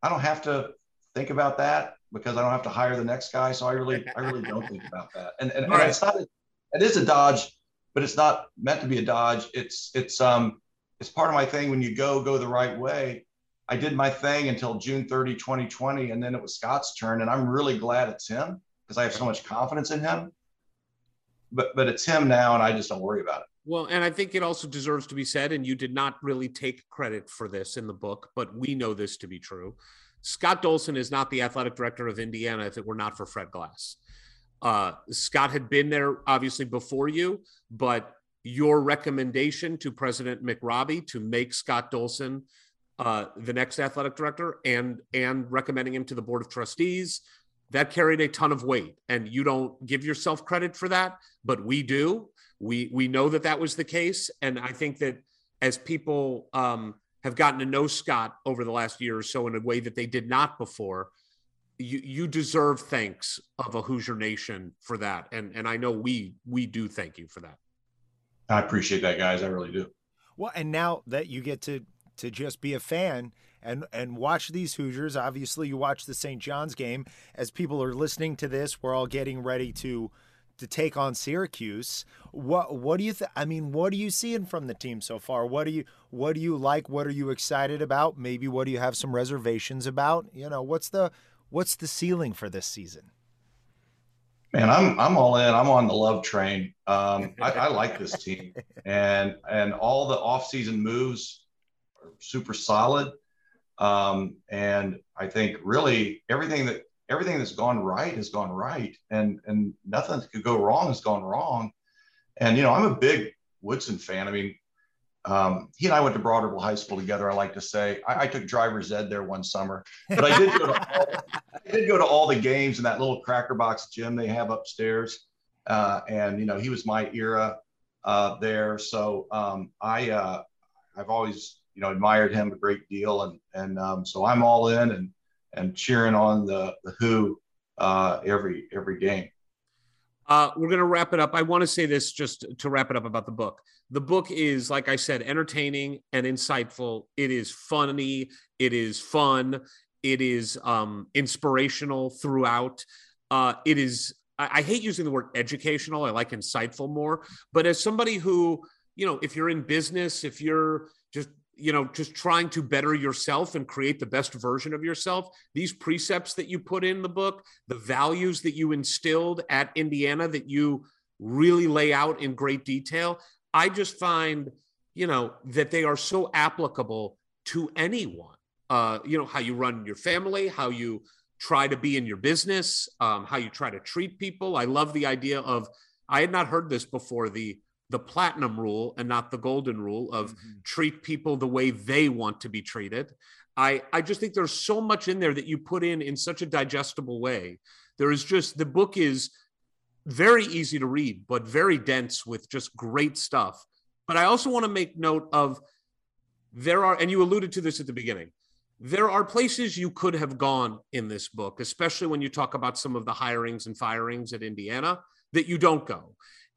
I don't have to think about that because I don't have to hire the next guy. So I really, I really don't think about that. And and, and it's not, it is a dodge, but it's not meant to be a dodge. It's it's um it's part of my thing. When you go, go the right way. I did my thing until June 30, 2020, and then it was Scott's turn, and I'm really glad it's him because I have so much confidence in him. But but it's him now, and I just don't worry about it. Well, and I think it also deserves to be said, and you did not really take credit for this in the book, but we know this to be true. Scott Dolson is not the athletic director of Indiana if it were not for Fred Glass. Uh, Scott had been there obviously before you, but your recommendation to President McRobbie to make Scott Dolson uh, the next athletic director and and recommending him to the board of trustees that carried a ton of weight. And you don't give yourself credit for that but we do. We we know that that was the case. And i think that as people um, have gotten to know scott over the last year or so in a way that they did not before you you deserve thanks of a hoosier nation for that and and i know we we do thank you for that i appreciate that guys i really do well and now that you get to to just be a fan and and watch these Hoosiers. Obviously, you watch the St. John's game. As people are listening to this, we're all getting ready to to take on Syracuse. What what do you th- I mean, what are you seeing from the team so far? What do you what do you like? What are you excited about? Maybe what do you have some reservations about? You know, what's the what's the ceiling for this season? Man, I'm I'm all in. I'm on the love train. Um, I, I like this team, and and all the offseason moves are super solid. Um, and I think really everything that everything that's gone right has gone right, and and nothing that could go wrong has gone wrong. And you know, I'm a big Woodson fan. I mean, um, he and I went to Broad High School together. I like to say I, I, took driver's ed there one summer, but I did go to all, I did go to all the games in that little cracker box gym they have upstairs. Uh, and you know, he was my era uh, there. So um, I uh, I've always you know admired him a great deal, and and um, so I'm all in and and cheering on the the Who uh, every every game. Uh, we're going to wrap it up. I want to say this just to wrap it up about the book. The book is, like I said, entertaining and insightful. It is funny. It is fun. It is um, inspirational throughout. Uh, it is. I, I hate using the word educational. I like insightful more. But as somebody who, you know, if you're in business, if you're just you know just trying to better yourself and create the best version of yourself these precepts that you put in the book the values that you instilled at indiana that you really lay out in great detail i just find you know that they are so applicable to anyone uh, you know how you run your family how you try to be in your business um, how you try to treat people i love the idea of i had not heard this before the the platinum rule and not the golden rule of mm-hmm. treat people the way they want to be treated. I, I just think there's so much in there that you put in in such a digestible way. There is just the book is very easy to read, but very dense with just great stuff. But I also want to make note of there are, and you alluded to this at the beginning, there are places you could have gone in this book, especially when you talk about some of the hirings and firings at Indiana, that you don't go.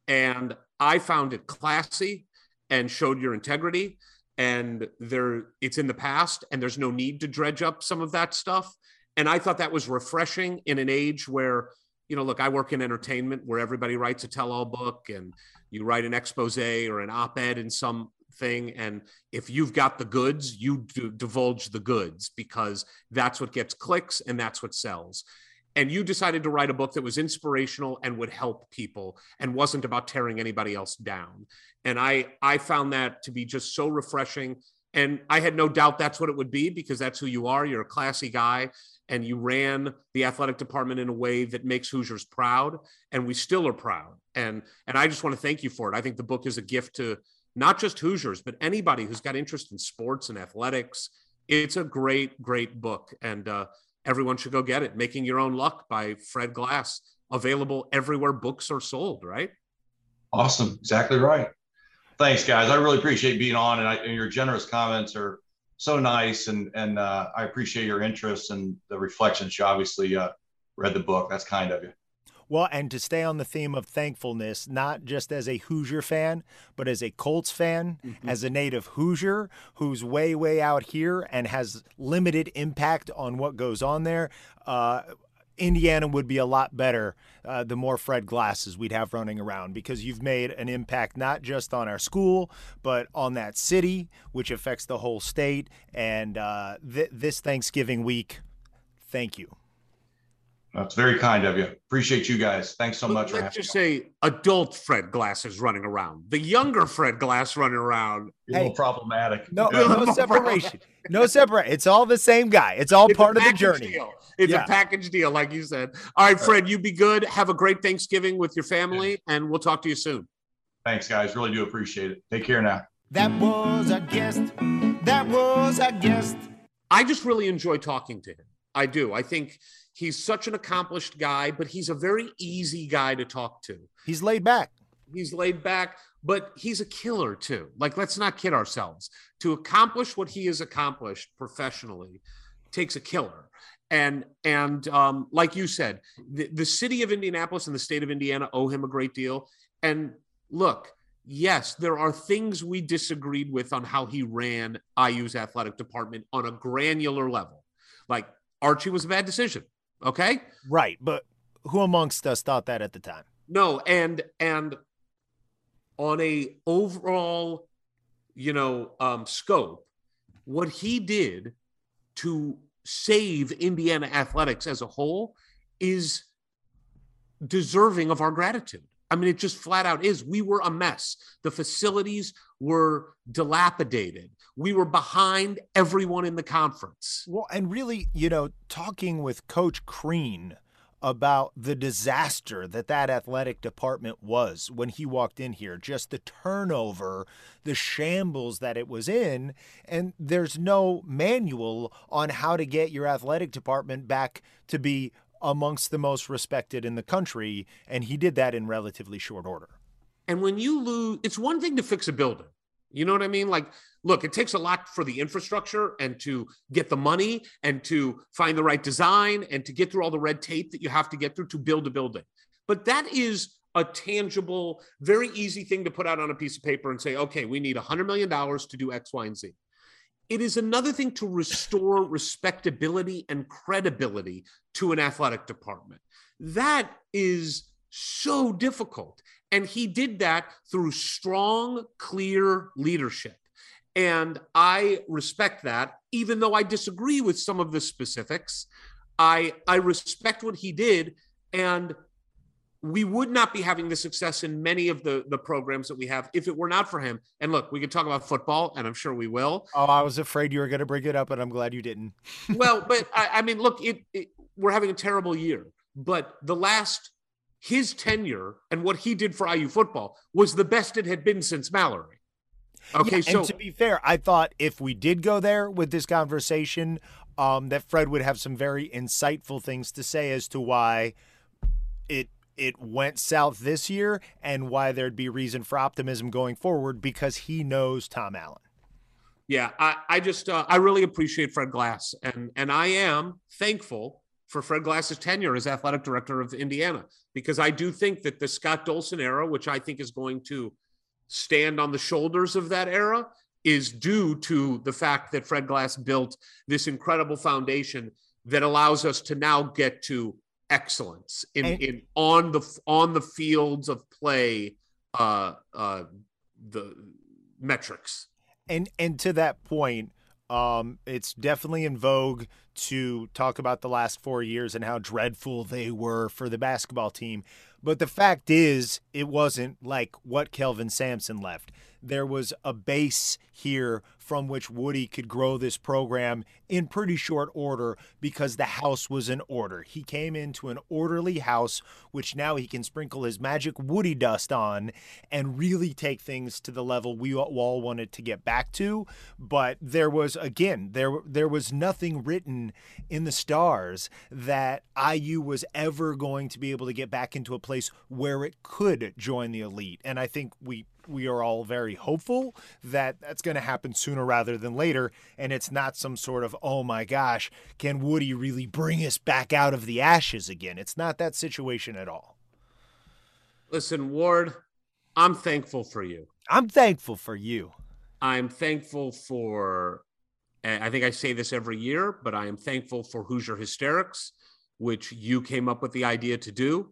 And I found it classy and showed your integrity. And there, it's in the past, and there's no need to dredge up some of that stuff. And I thought that was refreshing in an age where, you know, look, I work in entertainment where everybody writes a tell all book and you write an expose or an op ed in some thing. And if you've got the goods you divulge the goods because that's what gets clicks and that's what sells. And you decided to write a book that was inspirational and would help people and wasn't about tearing anybody else down. And i i found that to be just so refreshing. And i had no doubt that's what it would be because that's who you are. You're a classy guy and you ran the athletic department in a way that makes hoosiers proud and we still are proud and and i just want to thank you for it i think the book is a gift to not just hoosiers but anybody who's got interest in sports and athletics it's a great great book and uh, everyone should go get it. Making Your Own Luck by Fred Glass, available everywhere books are sold, right? Awesome. Exactly right. Thanks, guys. I really appreciate being on, and, I, and your generous comments are so nice, and and uh, I appreciate your interest and the reflections. You obviously uh, read the book. That's kind of you. Well, and to stay on the theme of thankfulness, not just as a Hoosier fan, but as a Colts fan, mm-hmm. as a native Hoosier who's way, way out here and has limited impact on what goes on there. Uh, Indiana would be a lot better uh, the more Fred Glasses we'd have running around because you've made an impact not just on our school, but on that city, which affects the whole state. And uh, th- this Thanksgiving week, thank you. That's very kind of you. Appreciate you guys. Thanks so much. Let's just say adult Fred Glass is running around. The younger Fred Glass running around. Hey, a little problematic. No, yeah. no separation. No separate. It's all the same guy. It's all it's part of the journey. Deal. It's yeah. a package deal, like you said. All right, Fred, you be good. Have a great Thanksgiving with your family, yeah. and we'll talk to you soon. Thanks, guys. Really do appreciate it. Take care now. That was a guest. That was a guest. I just really enjoy talking to him. I do. I think He's such an accomplished guy, but he's a very easy guy to talk to. He's laid back. He's laid back, but he's a killer too. Like, let's not kid ourselves. To accomplish what he has accomplished professionally takes a killer. And and um, like you said, the, the city of Indianapolis and the state of Indiana owe him a great deal. And look, yes, there are things we disagreed with on how he ran IU's athletic department on a granular level. Like Archie was a bad decision. Okay. Right. But who amongst us thought that at the time? No. And, and on a overall, you know, um, scope, what he did to save Indiana athletics as a whole is deserving of our gratitude. I mean, it just flat out is. We were a mess. The facilities were dilapidated. We were behind everyone in the conference. Well, and really, you know, talking with Coach Crean about the disaster that that athletic department was when he walked in here, just the turnover, the shambles that it was in. And there's no manual on how to get your athletic department back to be amongst the most respected in the country. And he did that in relatively short order. And when you lose, it's one thing to fix a building. You know what I mean? Like, look, it takes a lot for the infrastructure and to get the money and to find the right design and to get through all the red tape that you have to get through to build a building. But that is a tangible, very easy thing to put out on a piece of paper and say, okay, we need $100 million to do X, Y, and Z. It is another thing to restore respectability and credibility to an athletic department. That is so difficult. And he did that through strong, clear leadership. And I respect that, even though I disagree with some of the specifics. I, I respect what he did. And we would not be having the success in many of the the programs that we have if it were not for him. And look, we could talk about football, and I'm sure we will. Oh, I was afraid you were going to bring it up, and I'm glad you didn't. well, but I, I mean, look, it, it, we're having a terrible year, but the last his tenure and what he did for IU football was the best it had been since Mallory. Okay, yeah, so to be fair, I thought if we did go there with this conversation, um, that Fred would have some very insightful things to say as to why it it went south this year and why there'd be reason for optimism going forward because he knows Tom Allen. Yeah, I, I just uh, I really appreciate Fred Glass and and I am thankful for Fred Glass's tenure as athletic director of Indiana because I do think that the Scott Dolson era, which I think is going to stand on the shoulders of that era, is due to the fact that Fred Glass built this incredible foundation that allows us to now get to excellence in, and, in on the on the fields of play uh uh the metrics. And and to that point um it's definitely in vogue to talk about the last 4 years and how dreadful they were for the basketball team. But the fact is it wasn't like what Kelvin Sampson left. There was a base here from which Woody could grow this program in pretty short order because the house was in order. He came into an orderly house, which now he can sprinkle his magic Woody dust on and really take things to the level we all wanted to get back to. But there was, again, there, there was nothing written in the stars that IU was ever going to be able to get back into a place where it could join the elite. And I think we we are all very hopeful that that's going to happen sooner rather than later. And it's not some sort of, oh my gosh, can Woody really bring us back out of the ashes again? It's not that situation at all. Listen, Ward, I'm thankful for you. I'm thankful for you. I'm thankful for, I think I say this every year, but I am thankful for Hoosier Hysterics, which you came up with the idea to do.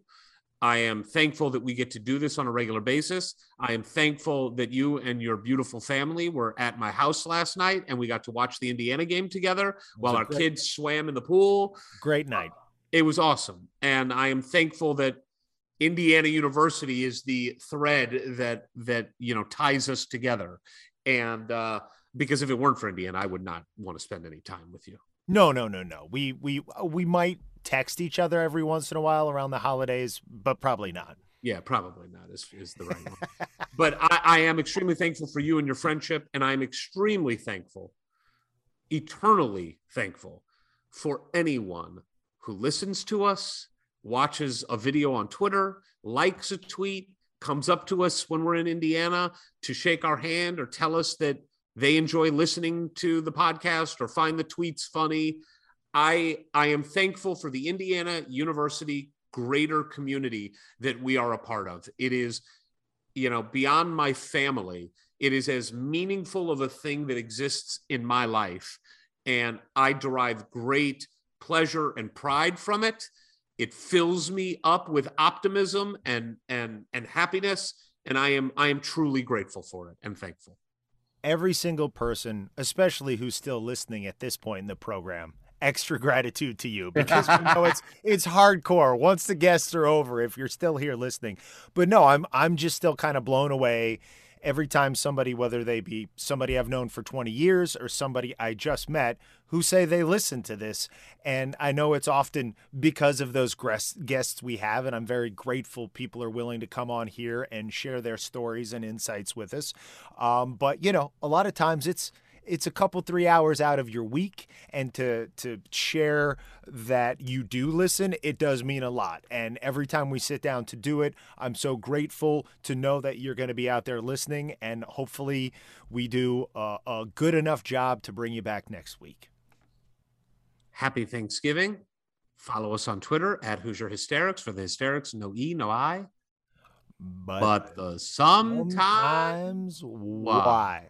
I am thankful that we get to do this on a regular basis. I am thankful that you and your beautiful family were at my house last night and we got to watch the Indiana game together while our great- kids swam in the pool. Great night. It was awesome. And I am thankful that Indiana University is the thread that that you know ties us together. And uh because if it weren't for Indiana, I would not want to spend any time with you. No, no, no, no. We we we might text each other every once in a while around the holidays, but probably not. Yeah, probably not is, is the right one. but I, I am extremely thankful for you and your friendship. And I'm extremely thankful, eternally thankful for anyone who listens to us, watches a video on Twitter, likes a tweet, comes up to us when we're in Indiana to shake our hand or tell us that they enjoy listening to the podcast or find the tweets funny. I I am thankful for the Indiana University greater community that we are a part of. It is, you know, beyond my family. It is as meaningful of a thing that exists in my life, and I derive great pleasure and pride from it. It fills me up with optimism and and and happiness, and I am I am truly grateful for it and thankful. Every single person, especially who's still listening at this point in the program, extra gratitude to you because you know it's it's hardcore once the guests are over if you're still here listening. But no, I'm I'm just still kind of blown away every time somebody whether they be somebody I've known for 20 years or somebody I just met who say they listen to this and I know it's often because of those guests guests we have and I'm very grateful people are willing to come on here and share their stories and insights with us. Um, but you know, a lot of times it's it's a couple three hours out of your week and to to share that you do listen it does mean a lot. And every time we sit down to do it i'm so grateful to know that you're going to be out there listening and hopefully we do a, a good enough job to bring you back next week. Happy Thanksgiving. Follow us on Twitter at Hoosier Hysterics for the hysterics, no E, no I. but, But the sometimes sometimes why